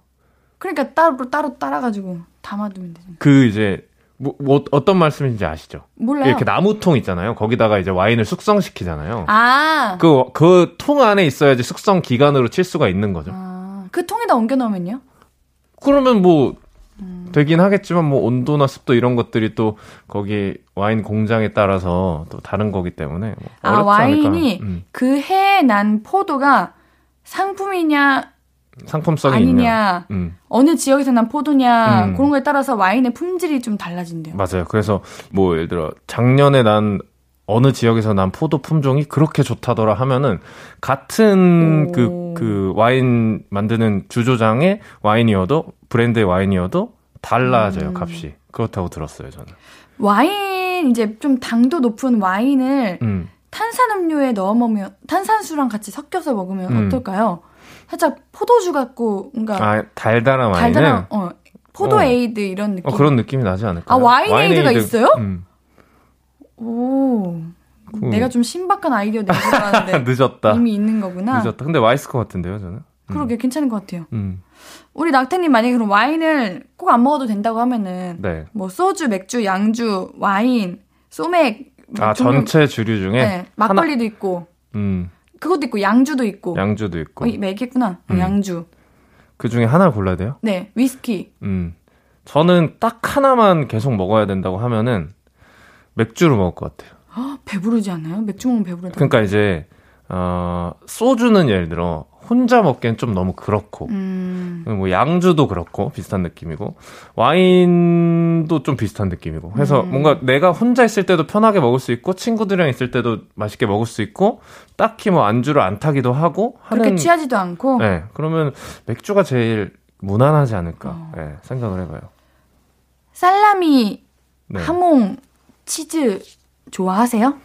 그러니까 따로 따로 따라 가지고 담아두면 되잖아요. 그 이제 뭐, 뭐 어떤 말씀인지 아시죠? 몰라요. 이렇게 나무통 있잖아요. 거기다가 이제 와인을 숙성시키잖아요. 아. 그 그 통 안에 있어야지 숙성 기간으로 칠 수가 있는 거죠. 아, 그 통에다 옮겨 넣으면요? 그러면 뭐 음. 되긴 하겠지만 뭐 온도나 습도 이런 것들이 또 거기 와인 공장에 따라서 또 다른 거기 때문에 뭐 아, 어렵지 와인이. 음, 그 해에 난 포도가 상품이냐 상품성이 아니냐, 있냐. 음, 어느 지역에서 난 포도냐 음. 그런 거에 따라서 와인의 품질이 좀 달라진대요. 맞아요. 그래서 뭐 예를 들어 작년에 난 어느 지역에서 난 포도 품종이 그렇게 좋다더라 하면은 같은 오. 그, 그 와인 만드는 주조장의 와인이어도 브랜드의 와인이어도 달라져요, 음. 값이. 그렇다고 들었어요, 저는. 와인 이제 좀 당도 높은 와인을 음. 탄산음료에 넣어 먹으면 탄산수랑 같이 섞여서 먹으면 음. 어떨까요? 살짝 포도주 같고 뭔가 아, 달달한 와인은 달달한 어 포도 어. 에이드 이런 느낌. 어, 그런 느낌이 나지 않을까요? 아, 와인 에이드가 있어요? 음. 오. 그- 내가 좀 신박한 아이디어 들어왔는데 늦었다. 이미 있는 거구나. 늦었다. 근데 맛있을 것 같은데요, 저는. 음. 그러게 괜찮은 것 같아요. 음. 우리 낙타님 만약에 그럼 와인을 꼭 안 먹어도 된다고 하면은 네. 뭐 소주, 맥주, 양주, 와인, 소맥, 뭐 아, 종류- 전체 주류 중에 네, 막걸리도 있고 음. 그것도 있고 양주도 있고. 양주도 있고. 어, 이 얘기했구나. 어, 음. 양주. 그 중에 하나를 골라야 돼요? 네, 위스키. 음. 저는 딱 하나만 계속 먹어야 된다고 하면은 맥주를 먹을 것 같아요. 헉, 배부르지 않아요? 맥주 먹으면 배부르다. 그러니까 이제 어 소주는 예를 들어 혼자 먹기엔 좀 너무 그렇고 음. 뭐 양주도 그렇고 비슷한 느낌이고 와인도 좀 비슷한 느낌이고 해서 음. 뭔가 내가 혼자 있을 때도 편하게 먹을 수 있고 친구들이랑 있을 때도 맛있게 먹을 수 있고 딱히 뭐 안주를 안 타기도 하고 그렇게 하는 취하지도 않고 네 그러면 맥주가 제일 무난하지 않을까 어. 네, 생각을 해봐요. 살라미, 네. 하몽, 치즈 좋아하세요?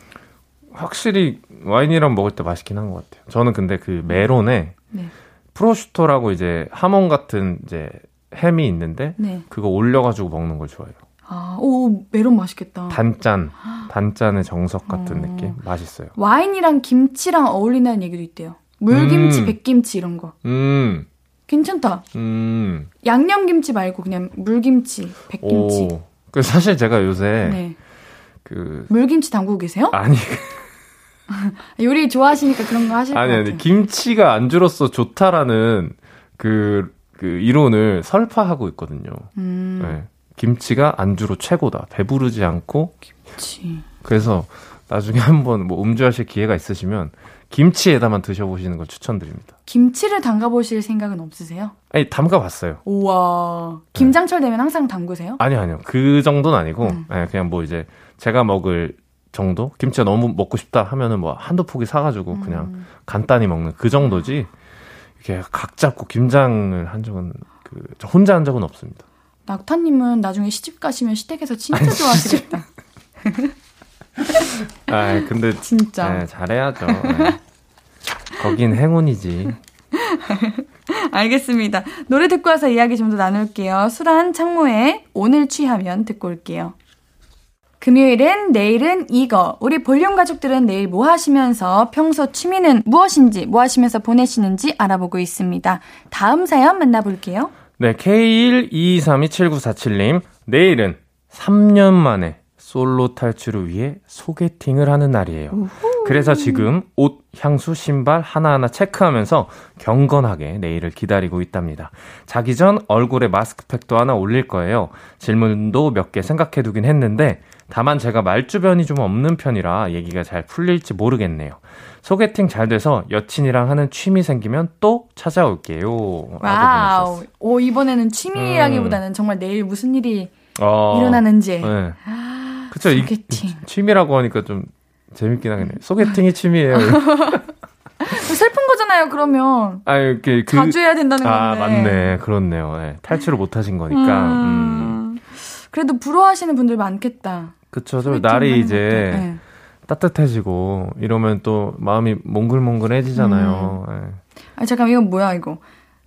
확실히 와인이랑 먹을 때 맛있긴 한 것 같아요. 저는 근데 그 메론에 네. 프로슈토라고 이제 하몽 같은 이제 햄이 있는데 네. 그거 올려가지고 먹는 걸 좋아해요. 아, 오, 메론 맛있겠다. 단짠, 단짠의 정석 같은 어. 느낌 맛있어요. 와인이랑 김치랑 어울린다는 얘기도 있대요. 물김치, 음. 백김치 이런 거. 음, 괜찮다. 음, 양념김치 말고 그냥 물김치, 백김치. 오. 그 사실 제가 요새 네. 그 물김치 담그고 계세요? 아니 요리 좋아하시니까 그런 거 하실 아니 것 아니 같아요. 김치가 안주로서 좋다라는 그, 그 이론을 설파하고 있거든요. 음, 네. 김치가 안주로 최고다. 배부르지 않고 그치. 그래서 나중에 한번 뭐 음주하실 기회가 있으시면 김치에다만 드셔보시는 걸 추천드립니다. 김치를 담가보실 생각은 없으세요? 아니 담가봤어요. 우와. 김장철 되면 항상 담그세요? 아니요 아니요 그 정도는 아니고 음. 네, 그냥 뭐 이제 제가 먹을 정도 김치가 너무 먹고 싶다 하면은 뭐 한두 포기 사가지고 그냥 음. 간단히 먹는 그 정도지 이렇게 각 잡고 김장을 한 적은 그저 혼자 한 적은 없습니다. 낙타님은 나중에 시집 가시면 시댁에서 진짜 좋아하시겠다. 아 근데 진짜. 네, 잘해야죠. 네. 거긴 행운이지. 알겠습니다. 노래 듣고 와서 이야기 좀 더 나눌게요. 술한 창모의 오늘 취하면 듣고 올게요. 금요일은 내일은 이거. 우리 볼륨 가족들은 내일 뭐 하시면서 평소 취미는 무엇인지 뭐 하시면서 보내시는지 알아보고 있습니다. 다음 사연 만나볼게요. 네, K122327947님. 내일은 3년 만에 솔로 탈출을 위해 소개팅을 하는 날이에요. 우후. 그래서 지금 옷, 향수, 신발 하나하나 체크하면서 경건하게 내일을 기다리고 있답니다. 자기 전 얼굴에 마스크팩도 하나 올릴 거예요. 질문도 몇 개 생각해 두긴 했는데 다만 제가 말주변이 좀 없는 편이라 얘기가 잘 풀릴지 모르겠네요. 소개팅 잘 돼서 여친이랑 하는 취미 생기면 또 찾아올게요. 와우. 오, 이번에는 취미라기보다는 음. 정말 내일 무슨 일이 어, 일어나는지. 네. 아, 그쵸. 소개팅. 이, 취미라고 하니까 좀 재밌긴 하겠네. 소개팅이 취미예요. 슬픈 거잖아요, 그러면. 아, 이렇게 그, 자주 해야 된다는 아, 건데. 아, 맞네. 그렇네요. 네. 탈출을 못 하신 거니까. 음. 음. 그래도 부러워하시는 분들 많겠다. 그쵸. 저 날이 이제 네. 따뜻해지고 이러면 또 마음이 몽글몽글해지잖아요. 음. 네. 아 잠깐 이건 뭐야 이거?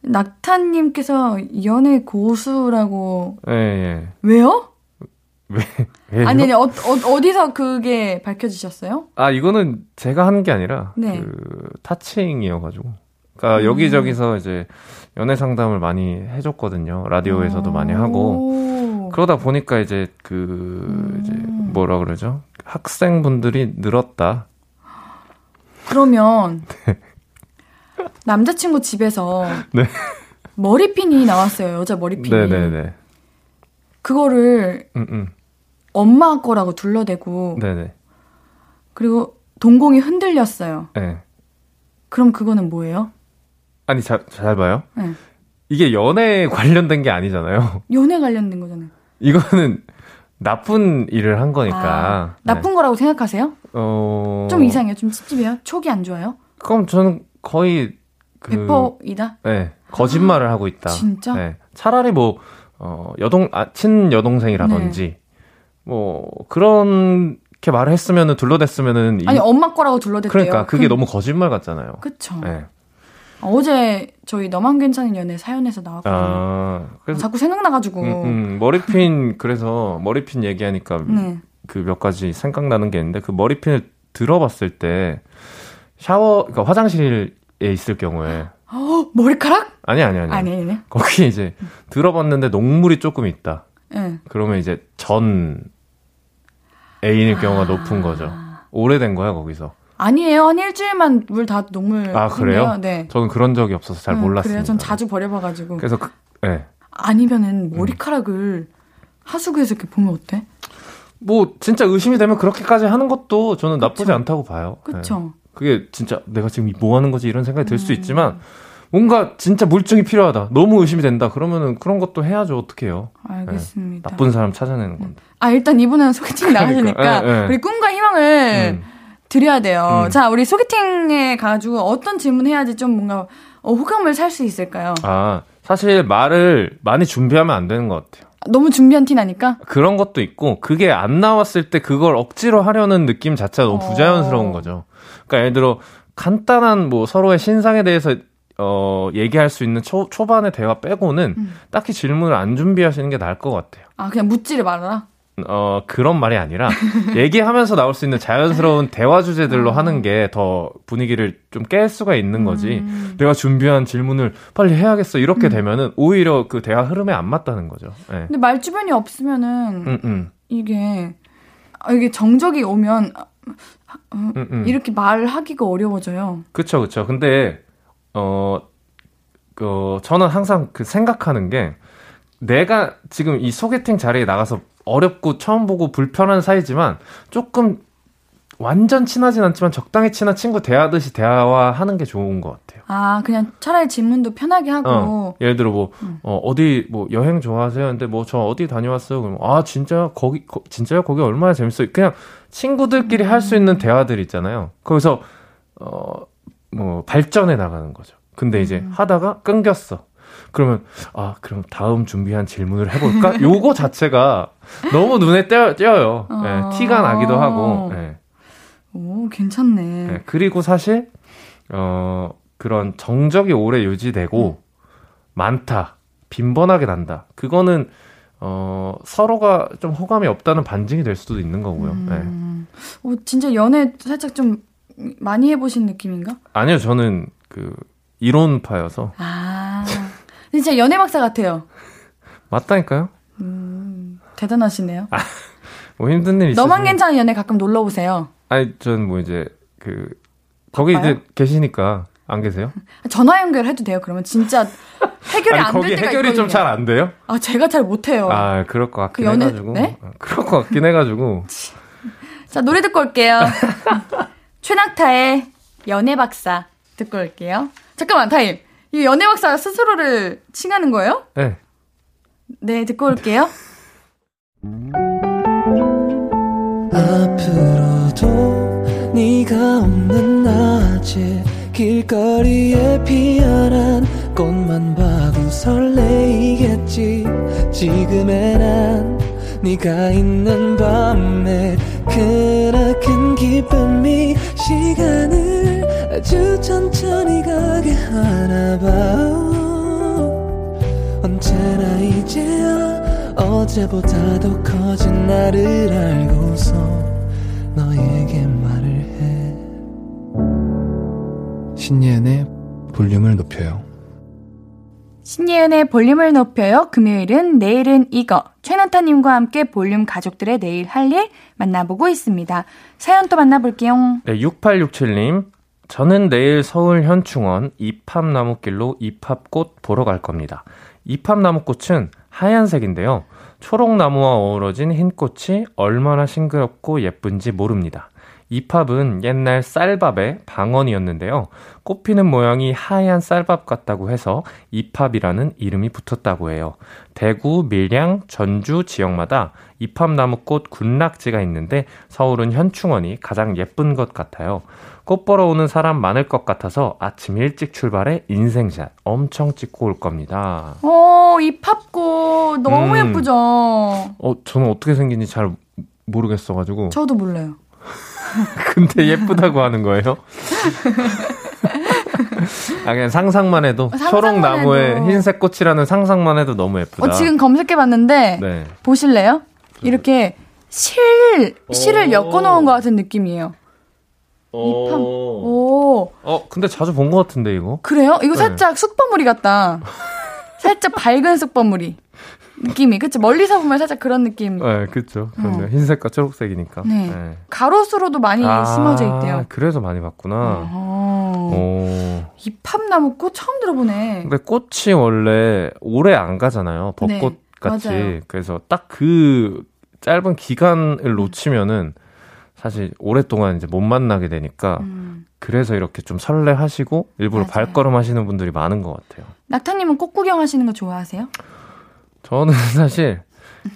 낙타님께서 연애 고수라고. 예, 예. 왜요? 왜? 아니, 아니, 어, 어, 디서 그게 밝혀지셨어요? 아, 이거는 제가 하는 게 아니라, 네. 그, 타칭이어가지고. 그니까 음. 여기저기서 이제 연애 상담을 많이 해줬거든요. 라디오에서도 많이 하고. 그러다 보니까 이제 그, 음. 이제 뭐라 그러죠? 학생분들이 늘었다. 그러면, 네. 남자친구 집에서 네. 머리핀이 나왔어요. 여자 머리핀이. 네네네. 그거를 음, 음. 엄마 거라고 둘러대고 네네. 그리고 동공이 흔들렸어요. 네. 그럼 그거는 뭐예요? 아니 자, 잘 봐요. 네. 이게 연애 관련된 게 아니잖아요. 연애 관련된 거잖아요. 이거는 나쁜 일을 한 거니까. 아, 나쁜 네. 거라고 생각하세요? 어... 좀 이상해요. 좀 찝찝해요. 촉이 안 좋아요? 그럼 저는 거의 그, 100%이다? 네. 거짓말을 아, 하고 있다. 진짜? 네. 차라리 뭐, 어, 여동, 아, 친 여동생이라든지, 네. 뭐, 그렇게 말을 했으면은, 둘러댔으면은. 아니, 이, 엄마 거라고 둘러댔대요. 그러니까, 그게 그럼, 너무 거짓말 같잖아요. 그쵸. 네. 어제 저희 너만 괜찮은 연애 사연에서 나왔거든요. 아, 그래서 자꾸 생각나가지고. 음, 음, 머리핀, 그래서 머리핀 얘기하니까 네. 그몇 가지 생각나는 게 있는데, 그 머리핀을 들어봤을 때, 샤워, 그러니까 화장실 있을 경우에 어, 머리카락? 아니 아니 아니. 아니 아니. 거기 이제 들어봤는데 녹물이 조금 있다. 네. 그러면 이제 전 애인일 아... 경우가 높은 거죠. 오래된 거야 거기서. 아니에요. 한 일주일만 물 다 녹물. 아 그래요? 네. 저는 그런 적이 없어서 잘 응, 몰랐어요. 그래요. 전 자주 버려봐가지고. 그래서 그, 네. 아니면은 머리카락을 음. 하수구에서 이렇게 보면 어때? 뭐 진짜 의심이 되면 그렇게까지 하는 것도 저는 그쵸? 나쁘지 않다고 봐요. 그렇죠. 네. 그게 진짜 내가 지금 뭐 하는 거지 이런 생각이 들수 음. 있지만 뭔가 진짜 물증이 필요하다. 너무 의심이 된다. 그러면은 그런 것도 해야죠. 어떻게 해요? 알겠습니다. 네. 나쁜 사람 찾아내는 건데. 아, 일단 이분은 소개팅 나가시니까 그러니까. 네, 네. 우리 꿈과 희망을 음. 드려야 돼요. 음. 자, 우리 소개팅에 가지고 어떤 질문 해야지 좀 뭔가 어, 호감을 살 수 있을까요? 아, 사실 말을 많이 준비하면 안 되는 것 같아요. 너무 준비한 티 나니까? 그런 것도 있고, 그게 안 나왔을 때 그걸 억지로 하려는 느낌 자체가 너무 어. 부자연스러운 거죠. 그러니까 예를 들어 간단한 뭐 서로의 신상에 대해서 어, 얘기할 수 있는 초, 초반의 대화 빼고는 음. 딱히 질문을 안 준비하시는 게 나을 것 같아요. 아, 그냥 묻지를 말아라? 어, 그런 말이 아니라, 얘기하면서 나올 수 있는 자연스러운 대화 주제들로 어. 하는 게 더 분위기를 좀 깰 수가 있는 거지. 음. 내가 준비한 질문을 빨리 해야겠어. 이렇게 음. 되면은 오히려 그 대화 흐름에 안 맞다는 거죠. 네. 근데 말 주변이 없으면은, 음, 음. 이게, 아, 이게 정적이 오면, 어, 음, 음. 이렇게 말하기가 어려워져요. 그쵸, 그쵸. 근데, 어, 그, 저는 항상 그 생각하는 게, 내가 지금 이 소개팅 자리에 나가서 어렵고 처음 보고 불편한 사이지만 조금 완전 친하진 않지만 적당히 친한 친구 대하듯이 대화하는 게 좋은 것 같아요. 아, 그냥 차라리 질문도 편하게 하고. 어, 예를 들어 뭐, 음. 어, 어디 뭐 여행 좋아하세요? 근데 뭐 저 어디 다녀왔어요? 그럼 아, 진짜 거기, 거, 진짜요? 거기 얼마나 재밌어요? 그냥 친구들끼리 음. 할수 있는 대화들 있잖아요. 거기서, 어, 뭐 발전해 나가는 거죠. 근데 이제 음. 하다가 끊겼어. 그러면 아 그럼 다음 준비한 질문을 해볼까? 요거 자체가 너무 눈에 띄어, 띄어요. 어. 네, 티가 나기도 하고. 네. 오 괜찮네. 네, 그리고 사실 어 그런 정적이 오래 유지되고 음. 많다, 빈번하게 난다. 그거는 어, 서로가 좀 호감이 없다는 반증이 될 수도 있는 거고요. 음. 네. 어, 진짜 연애 살짝 좀 많이 해보신 느낌인가? 아니요, 저는 그 이론파여서. 아, 진짜 연애 박사 같아요. 맞다니까요? 음. 대단하시네요. 아, 뭐 힘든 일 있으세요? 너만 괜찮은 연애 가끔 놀러 오세요. 아니, 전 뭐 이제 그 거기 바빠요? 이제 계시니까 안 계세요? 전화 연결해도 돼요. 그러면 진짜 해결이 안 될 때가 해결이 좀 잘 안 돼요? 아 제가 잘 못해요. 아 그럴 것 같긴 그 연애... 해가지고. 네? 아, 그럴 것 같긴 해가지고. 자 노래 듣고 올게요. 최낙타의 연애 박사 듣고 올게요. 잠깐만 타임. 이 연애 박사가 스스로를 칭하는 거예요? 네. 네 듣고 올게요. 앞으로도 네가 없는 낮에 길거리에 피어난 꽃만 봐도 설레이겠지 지금의 난 네가 있는 밤에 그나큰 기쁨이 시간을 아주 천천히 가게 하나 봐 언제나 이제야 어제보다 더 커진 나를 알고서 너에게 말을 해 신예은의 볼륨을 높여요 신예은의 볼륨을 높여요. 금요일은 내일은 이거. 최난타님과 함께 볼륨 가족들의 내일 할 일 만나보고 있습니다. 사연 또 만나볼게요. 네, 6867님. 저는 내일 서울 현충원 이팝나무길로 이팝꽃 보러 갈 겁니다. 이팝나무꽃은 하얀색인데요. 초록나무와 어우러진 흰 꽃이 얼마나 싱그럽고 예쁜지 모릅니다. 이 팝은 옛날 쌀밥의 방언이었는데요. 꽃피는 모양이 하얀 쌀밥 같다고 해서 이팝이라는 이름이 붙었다고 해요. 대구, 밀양, 전주 지역마다 이팝나무꽃 군락지가 있는데 서울은 현충원이 가장 예쁜 것 같아요. 꽃 보러 오는 사람 많을 것 같아서 아침 일찍 출발해 인생샷 엄청 찍고 올 겁니다. 어, 이팝꽃 너무 음. 예쁘죠? 어, 저는 어떻게 생긴지 잘 모르겠어가지고. 저도 몰라요. 근데 예쁘다고 하는 거예요? 아, 그냥 상상만 해도 초록 나무에 흰색 꽃이라는 상상만 해도 너무 예쁘다. 어, 지금 검색해 봤는데 네. 보실래요? 이렇게 실 실을 엮어 놓은 것 같은 느낌이에요. 이팜. 오. 어, 근데 자주 본 것 같은데 이거? 그래요? 이거 네. 살짝 쑥버무리 같다. 살짝 밝은 쑥버무리. 느낌이 그쵸 멀리서 보면 살짝 그런 느낌. 네, 그렇죠. 어. 흰색과 초록색이니까. 네. 네. 가로수로도 많이 아, 심어져 있대요. 그래서 많이 봤구나. 오. 이 팝나무 꽃 처음 들어보네. 근데 꽃이 원래 오래 안 가잖아요. 벚꽃 네, 같이. 맞아요. 그래서 딱 그 짧은 기간을 놓치면은 사실 오랫동안 이제 못 만나게 되니까 음. 그래서 이렇게 좀 설레하시고 일부러 맞아요. 발걸음 하시는 분들이 많은 것 같아요. 낙타님은 꽃 구경하시는 거 좋아하세요? 저는 사실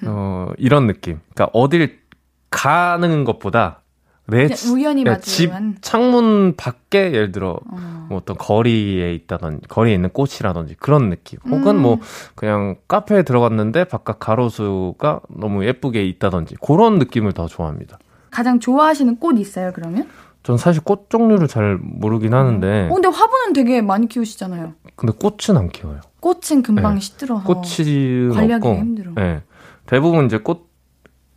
어, 이런 느낌. 그러니까 어딜 가는 것보다 내 우연히 집 창문 밖에 예를 들어 어. 뭐 어떤 거리에 있다든지 거리에 있는 꽃이라든지 그런 느낌. 혹은 뭐 음. 뭐 그냥 카페에 들어갔는데 바깥 가로수가 너무 예쁘게 있다든지 그런 느낌을 더 좋아합니다. 가장 좋아하시는 꽃 있어요, 그러면? 전 사실 꽃 종류를 잘 모르긴 하는데. 어, 근데 화분은 되게 많이 키우시잖아요. 근데 꽃은 안 키워요. 꽃은 금방 네. 시들어서 꽃이 관리하기 힘들어. 네. 대부분 이제 꽃,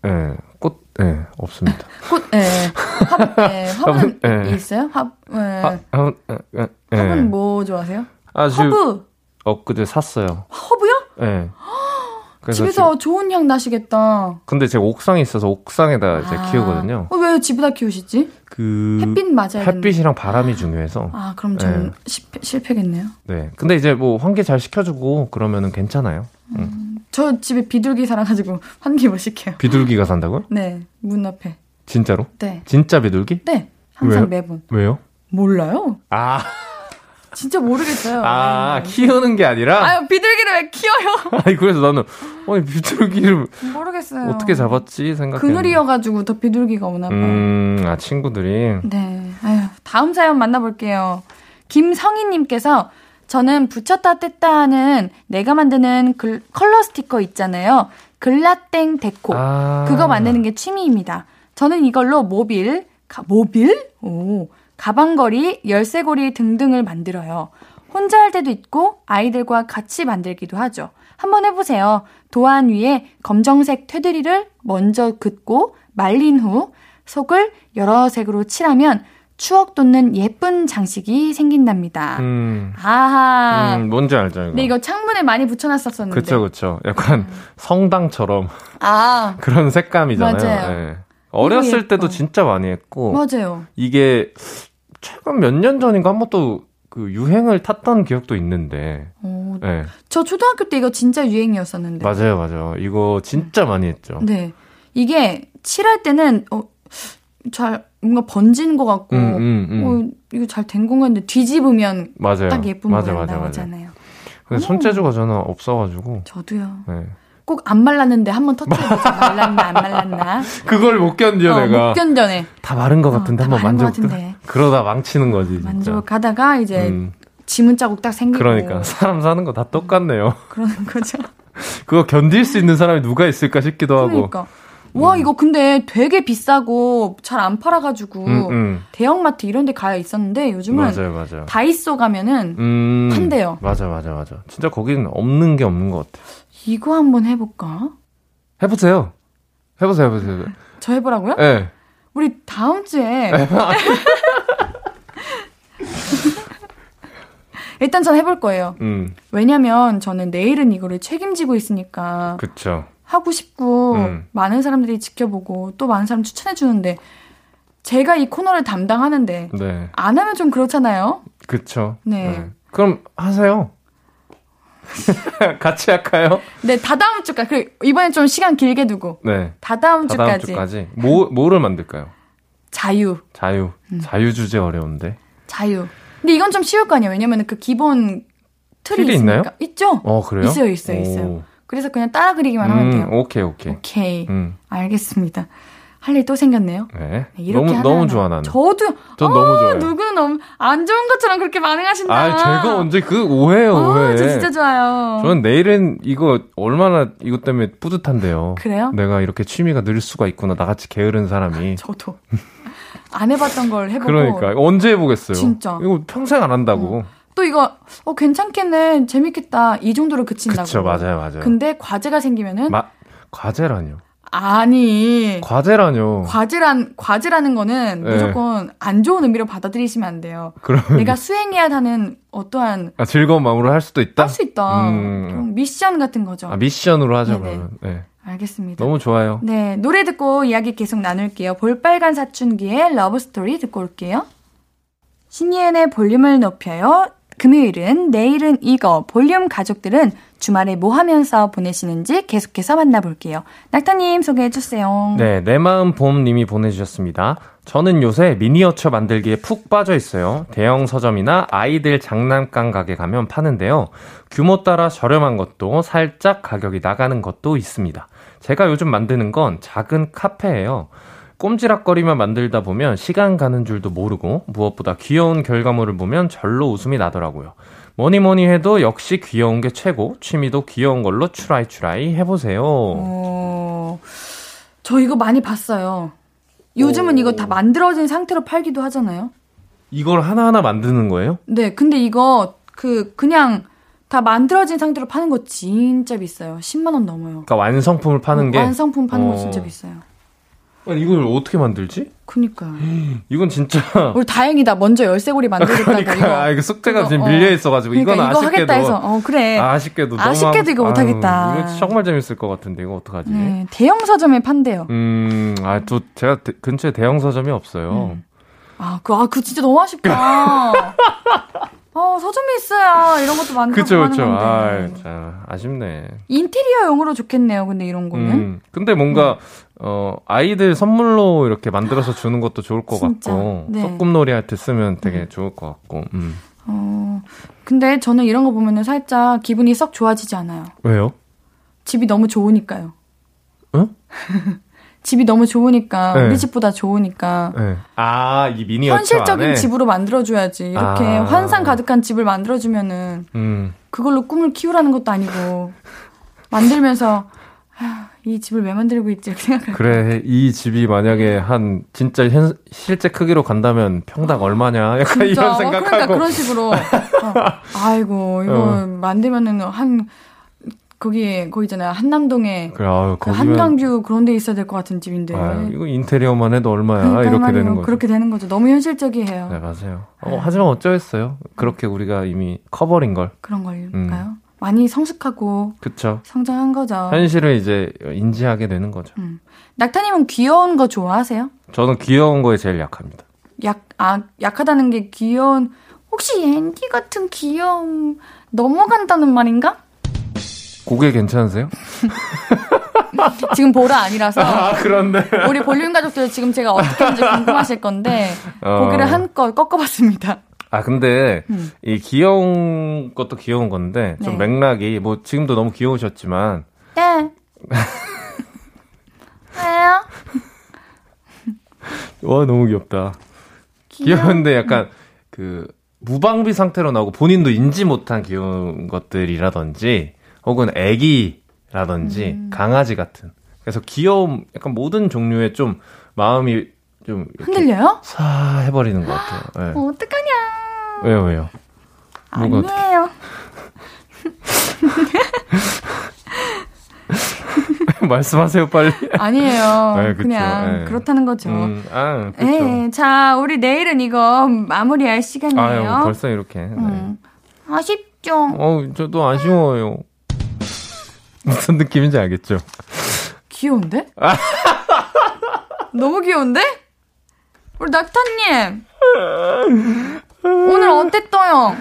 예, 네. 꽃, 예, 네. 없습니다. 꽃, 예. 네. 화, 예, 화분 네. 있어요? 화, 예. 화, 화, 예. 화분 뭐 좋아하세요? 아, 허브. 엊그제 샀어요. 허브요? 예. 네. 집에서 지... 좋은 향 나시겠다. 근데 제가 옥상에 있어서 옥상에다 이제 아. 키우거든요. 어, 왜 집에다 키우시지? 그 햇빛 맞아야 햇빛이랑 바람이 중요해서. 아 그럼 전 네. 실패, 실패겠네요. 네. 근데 이제 뭐 환기 잘 시켜주고 그러면은 괜찮아요. 음. 응. 저 집에 비둘기 살아가지고 환기 못 시켜요. 비둘기가 산다고요? 네. 문 앞에. 진짜로? 네. 진짜 비둘기? 네. 항상 왜요? 매번. 왜요? 몰라요. 아. 진짜 모르겠어요. 아, 네. 키우는 게 아니라? 아유, 비둘기를 왜 키워요? 아니, 그래서 나는, 아니, 비둘기를. 모르겠어요. 어떻게 잡았지? 생각해. 그늘이어가지고 더 비둘기가 오나 봐요. 음, 아, 친구들이. 네. 아유, 다음 사연 만나볼게요. 김성희님께서 저는 붙였다 뗐다 하는 내가 만드는 글, 컬러 스티커 있잖아요. 글라땡 데코. 아. 그거 만드는 게 취미입니다. 저는 이걸로 모빌, 가, 모빌? 오. 가방걸이, 열쇠고리 등등을 만들어요. 혼자 할 때도 있고 아이들과 같이 만들기도 하죠. 한번 해보세요. 도안 위에 검정색 테두리를 먼저 긋고 말린 후 속을 여러 색으로 칠하면 추억 돋는 예쁜 장식이 생긴답니다. 음. 아하. 음, 뭔지 알죠, 이거. 근데 이거 창문에 많이 붙여놨었었는데. 그쵸, 그쵸. 약간 음. 성당처럼 아, 그런 색감이잖아요. 맞아요. 예. 어렸을. 때도 진짜 많이 했고 맞아요. 이게 최근 몇 년 전인가 한번 또 그 유행을 탔던 기억도 있는데. 오, 예. 저 초등학교 때 이거 진짜 유행이었었는데. 맞아요, 맞아요. 이거 진짜 많이 했죠. 네. 이게 칠할 때는 어, 잘 뭔가 번지는 것 같고 음, 음, 음. 어, 이거 잘 된 건가 했는데 뒤집으면 맞아요. 딱 예쁜 맞아, 모양 맞아. 나오잖아요. 근데 손재주가 저는 없어가지고. 저도요. 네. 꼭 안 말랐는데 한 번 터트려보죠. 말랐나 안 말랐나. 그걸 못 견뎌, 어, 내가. 못 견뎌내. 다 마른 것 같은데 다 한번? 같은데. 그러다 망치는 거지, 진짜. 만져 가다가 이제 음, 지문 자국 딱 생기고 그러니까 사람 사는 거 다 똑같네요. 그러는 거죠. 그거 견딜 수 있는 사람이 누가 있을까 싶기도 하고. 그러니까 와 이거 근데 되게 비싸고 잘 안 팔아가지고 음, 음. 대형마트 이런 데 가야 있었는데 요즘은 맞아요, 맞아요. 다이소 가면은 음, 판대요. 맞아, 맞아, 맞아. 진짜 거기는 없는 게 없는 것 같아요. 이거 한번 해볼까? 해보세요. 해보세요, 해보세요. 저 해보라고요? 예. 네. 우리 다음 주에 일단 전 해볼 거예요. 음, 왜냐면 저는 내일은 이거를 책임지고 있으니까 그쵸. 하고 싶고 음. 많은 사람들이 지켜보고 또 많은 사람 추천해 주는데 제가 이 코너를 담당하는데 네. 안 하면 좀 그렇잖아요. 그쵸. 네. 그럼 하세요. 같이 할까요? 네, 다다음 주까지. 그 이번엔 좀 시간 길게 두고 네. 다다음 다 다음 주까지 주까지. 뭐, 뭐를 만들까요? 자유, 자유. 음. 자유 주제 어려운데. 자유. 근데 이건 좀 쉬울 거 아니에요. 왜냐면 그 기본 틀이, 틀이. 있나요? 있죠. 어, 그래요? 있어요, 있어요, 오. 있어요. 그래서 그냥 따라 그리기만 하면 돼요. 음, 오케이, 오케이. 오케이. 음, 알겠습니다. 할 일 또 생겼네요. 네. 네, 너무, 하나하나. 너무 좋아, 나는. 저도 전 어, 너무 좋아요. 누구는 너무 안 좋은 것처럼 그렇게 반응하신다. 아, 제가 언제 그 오해요, 어, 오해. 저 진짜 좋아요. 저는 내일은 이거 얼마나 이것 때문에 뿌듯한데요. 그래요? 내가 이렇게 취미가 늘 수가 있구나. 나같이 게으른 사람이. 저도 안 해봤던 걸 해보고 그러니까 언제 해보겠어요? 진짜. 이거 평생 안 한다고. 또 이거 어 괜찮겠네 재밌겠다 이 정도로 그친다고. 그쵸, 맞아요, 맞아요. 근데 과제가 생기면은 마, 과제라뇨. 아니 과제라뇨. 과제란 과제라는 거는 네. 무조건 안 좋은 의미로 받아들이시면 안 돼요. 그럼 내가 수행해야 하는 어떠한 아, 즐거운 마음으로 할 수도 있다. 할 수 있다. 음. 미션 같은 거죠. 아, 미션으로 하죠, 네네. 그러면. 네. 알겠습니다. 너무 좋아요. 네, 노래 듣고 이야기 계속 나눌게요. 볼빨간 사춘기의 Love Story 듣고 올게요. 신예은의 볼륨을 높여요. 금요일은 내일은 이거 볼륨 가족들은 주말에 뭐 하면서 보내시는지 계속해서 만나볼게요. 낙타님 소개해 주세요. 네, 내 마음 봄님이 보내주셨습니다. 저는 요새 미니어처 만들기에 푹 빠져 있어요. 대형 서점이나 아이들 장난감 가게 가면 파는데요. 규모 따라 저렴한 것도 살짝 가격이 나가는 것도 있습니다. 제가 요즘 만드는 건 작은 카페예요. 꼼지락거리만 만들다 보면 시간 가는 줄도 모르고 무엇보다 귀여운 결과물을 보면 절로 웃음이 나더라고요. 뭐니 뭐니 해도 역시 귀여운 게 최고. 취미도 귀여운 걸로 추라이 추라이 해보세요. 어, 저 이거 많이 봤어요. 요즘은 이거 다 만들어진 상태로 팔기도 하잖아요. 이걸 하나하나 만드는 거예요? 네, 근데 이거 그 그냥 다 만들어진 상태로 파는 거 진짜 비싸요. 10만 원 넘어요. 그러니까 완성품을 파는 게 완성품 파는 거 어. 진짜 비싸요. 아니, 이걸 어떻게 만들지? 그니까요. 이건 진짜 우리 다행이다. 먼저 열쇠고리 만들겠다고 이거. 그러니까 아, 이거 숙제가 그거, 지금 어. 밀려 있어가지고 그러니까 이건 이거 아쉽게도 하겠다 해서 어 그래. 아쉽게도 아쉽게도 이거 못하겠다. 아유, 이거 정말 재밌을 것 같은데 이거 어떡하지? 네, 대형 서점에 판대요. 음, 아, 또 제가 대- 근처에 대형 서점이 없어요. 음. 아, 그, 아, 그 진짜 너무 아쉽다. 어, 서점이 있어야 이런 것도 만들고 그쵸, 하는 그쵸. 건데. 아, 자, 아쉽네. 인테리어용으로 좋겠네요. 근데 이런 거는. 음, 근데 뭔가 어 아이들 선물로 이렇게 만들어서 주는 것도 좋을 것 진짜, 같고 네. 소꿉놀이 할 때 쓰면 되게 좋을 것 같고. 음. 어, 근데 저는 이런 거 보면은 살짝 기분이 썩 좋아지지 않아요. 왜요? 집이 너무 좋으니까요. 응? 집이 너무 좋으니까 네. 우리 집보다 좋으니까 네. 아, 이 미니어처 현실적인 안에? 집으로 만들어줘야지. 이렇게 아. 환상 가득한 집을 만들어주면은 음. 그걸로 꿈을 키우라는 것도 아니고 만들면서 아, 이 집을 왜 만들고 있지 이렇게 생각할 그래 이 집이 만약에 한 진짜 현, 실제 크기로 간다면 평당 얼마냐 약간 진짜 이런 어, 생각하고 그러니까 그런 식으로 어, 아이고 이거 어. 만들면은 한 거기 거기 있잖아요 한남동에 그래, 아유, 그 한강뷰 그런 데 있어야 될 것 같은 집인데. 아유, 이거 인테리어만 해도 얼마야 그러니까 이렇게. 되는 거죠. 그렇게 되는 거죠. 너무 현실적이에요. 네 맞아요. 어, 하지만 어쩌겠어요. 그렇게 우리가 이미 커버린 걸. 그런 걸까요? 많이 성숙하고 그쵸. 성장한 거죠. 현실을 이제 인지하게 되는 거죠. 음. 낙타님은 귀여운 거 좋아하세요? 저는 귀여운 거에 제일 약합니다. 약, 아, 약하다는 게 귀여운, 혹시 앤디 같은 귀여움 넘어간다는 말인가? 고개 괜찮으세요? 지금 보라 아니라서. 아 그런데. 우리 볼륨 가족들 지금 제가 어떻게 하는지 궁금하실 건데, 어. 고개를 한껏 꺾어봤습니다. 아 근데 음. 이 귀여운 것도 귀여운 건데 좀 네. 맥락이 뭐 지금도 너무 귀여우셨지만 네. 왜요? 와 너무 귀엽다. 귀여워. 귀여운데 약간 그 무방비 상태로 나오고 본인도 인지 못한 귀여운 것들이라든지 혹은 애기라든지 음. 강아지 같은 그래서 귀여움 약간 모든 종류의 좀 마음이 좀 흔들려요? 사 해버리는 것 같아요. 네. 어, 어떡하냐. 왜요 왜요? 아니에요. 말씀하세요 빨리. 아니에요. 네. 그냥 네. 그렇다는 거죠. 음, 아. 예, 자, 우리 내일은 이거 마무리할 시간이에요. 아유 벌써 이렇게. 네. 음. 아쉽죠. 어 저도 아쉬워요. 무슨 느낌인지 알겠죠? 귀여운데? 너무 귀여운데? 우리 낙타님. 오늘 어땠어요?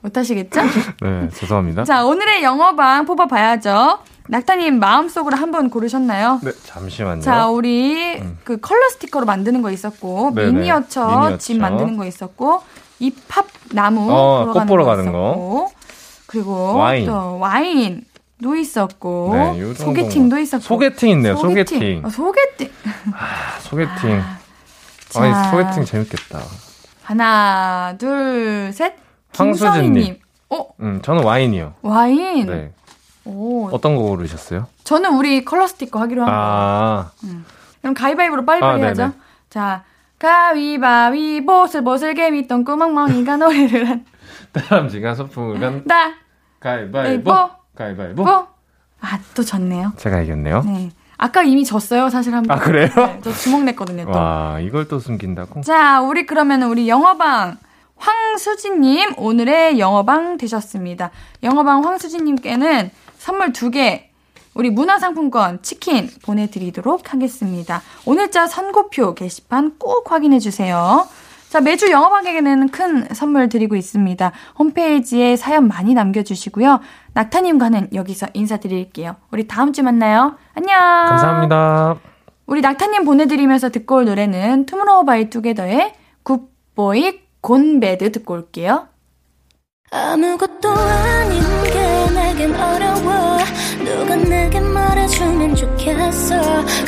못하시겠죠? 네 죄송합니다. 자, 오늘의 영어방 뽑아봐야죠. 낙타님 마음속으로 한 번 고르셨나요? 네 잠시만요. 자, 우리 그 컬러 스티커로 만드는 거 있었고, 네네. 미니어처 미니어처. 집 만드는 거 있었고, 이팝 나무 어, 보러 꽃 보러 거 가는 있었고, 그리고 와인. 또 와인 도 있었고, 네, 소개팅도 것 있었고, 소개팅 있네요. 소개팅. 어, 소개팅. 아, 소개팅. 자. 아니 소개팅 재밌겠다. 하나, 둘, 셋. 황수진님. 어, 음 저는 와인이요. 와인. 네. 오, 어떤 거 고르셨어요? 저는 우리 컬러 스티커 하기로 한 거. 아 그럼 가위바위보로 빨리빨리 아, 하죠. 자, 가위바위 보 슬보슬 개미 똥 구멍멍이가 노래를 한다. 다람쥐가 소풍을 가위바위보. 네, 가위바위보. 보. 아, 또 졌네요. 제가 이겼네요. 네. 아까 이미 졌어요, 사실 한 번. 아 그래요? 네, 저 주먹 냈거든요, 또. 와 이걸 또 숨긴다고? 자, 우리 그러면은 우리 영어방 황수진님 오늘의 영어방 되셨습니다. 영어방 황수진님께는 선물 두 개, 우리 문화상품권 치킨 보내드리도록 하겠습니다. 오늘자 선고표 게시판 꼭 확인해 주세요. 자, 매주 영어방에게는 큰 선물 드리고 있습니다. 홈페이지에 사연 많이 남겨주시고요. 낙타님과는 여기서 인사드릴게요. 우리 다음 주 만나요. 안녕. 감사합니다. 우리 낙타님 보내드리면서 듣고 올 노래는 투모로우 바이 투게더의 Good Boy Gone Bad 듣고 올게요. 아무것도 아닌 게 내겐 어려워 누가 내게 말해주면 좋겠어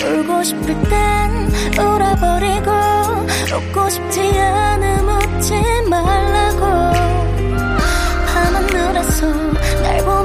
울고 싶을 땐 울어버리고 웃고 싶지 않음 웃지 말라고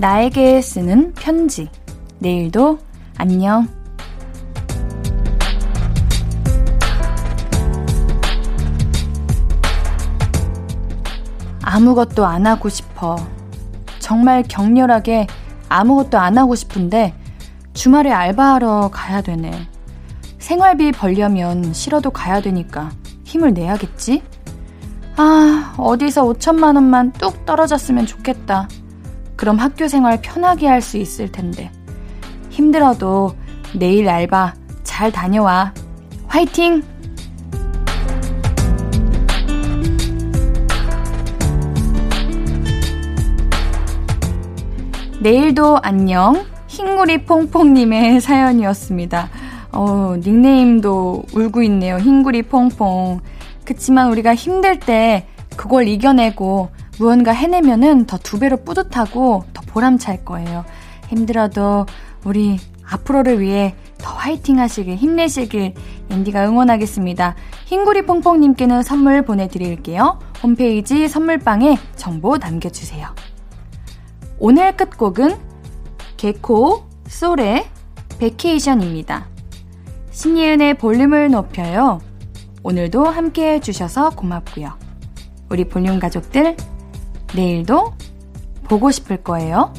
나에게 쓰는 편지. 내일도 안녕. 아무것도 안 하고 싶어. 정말 격렬하게 아무것도 안 하고 싶은데 주말에 알바하러 가야 되네. 생활비 벌려면 싫어도 가야 되니까 힘을 내야겠지? 아, 어디서 5천만 원만 뚝 떨어졌으면 좋겠다. 그럼 학교 생활 편하게 할 수 있을 텐데. 힘들어도 내일 알바 잘 다녀와. 화이팅! 내일도 안녕. 흰구리 퐁퐁님의 사연이었습니다. 어, 닉네임도 울고 있네요. 흰구리 퐁퐁. 그치만 우리가 힘들 때 그걸 이겨내고 무언가 해내면은 더 두 배로 뿌듯하고 더 보람찰 거예요. 힘들어도 우리 앞으로를 위해 더 화이팅 하시길, 힘내시길, 앤디가 응원하겠습니다. 흰구리 퐁퐁님께는 선물 보내드릴게요. 홈페이지 선물방에 정보 남겨주세요. 오늘 끝곡은 개코, 솔의 베케이션입니다. 신예은의 볼륨을 높여요. 오늘도 함께 해주셔서 고맙고요. 우리 볼륨 가족들, 내일도 보고 싶을 거예요.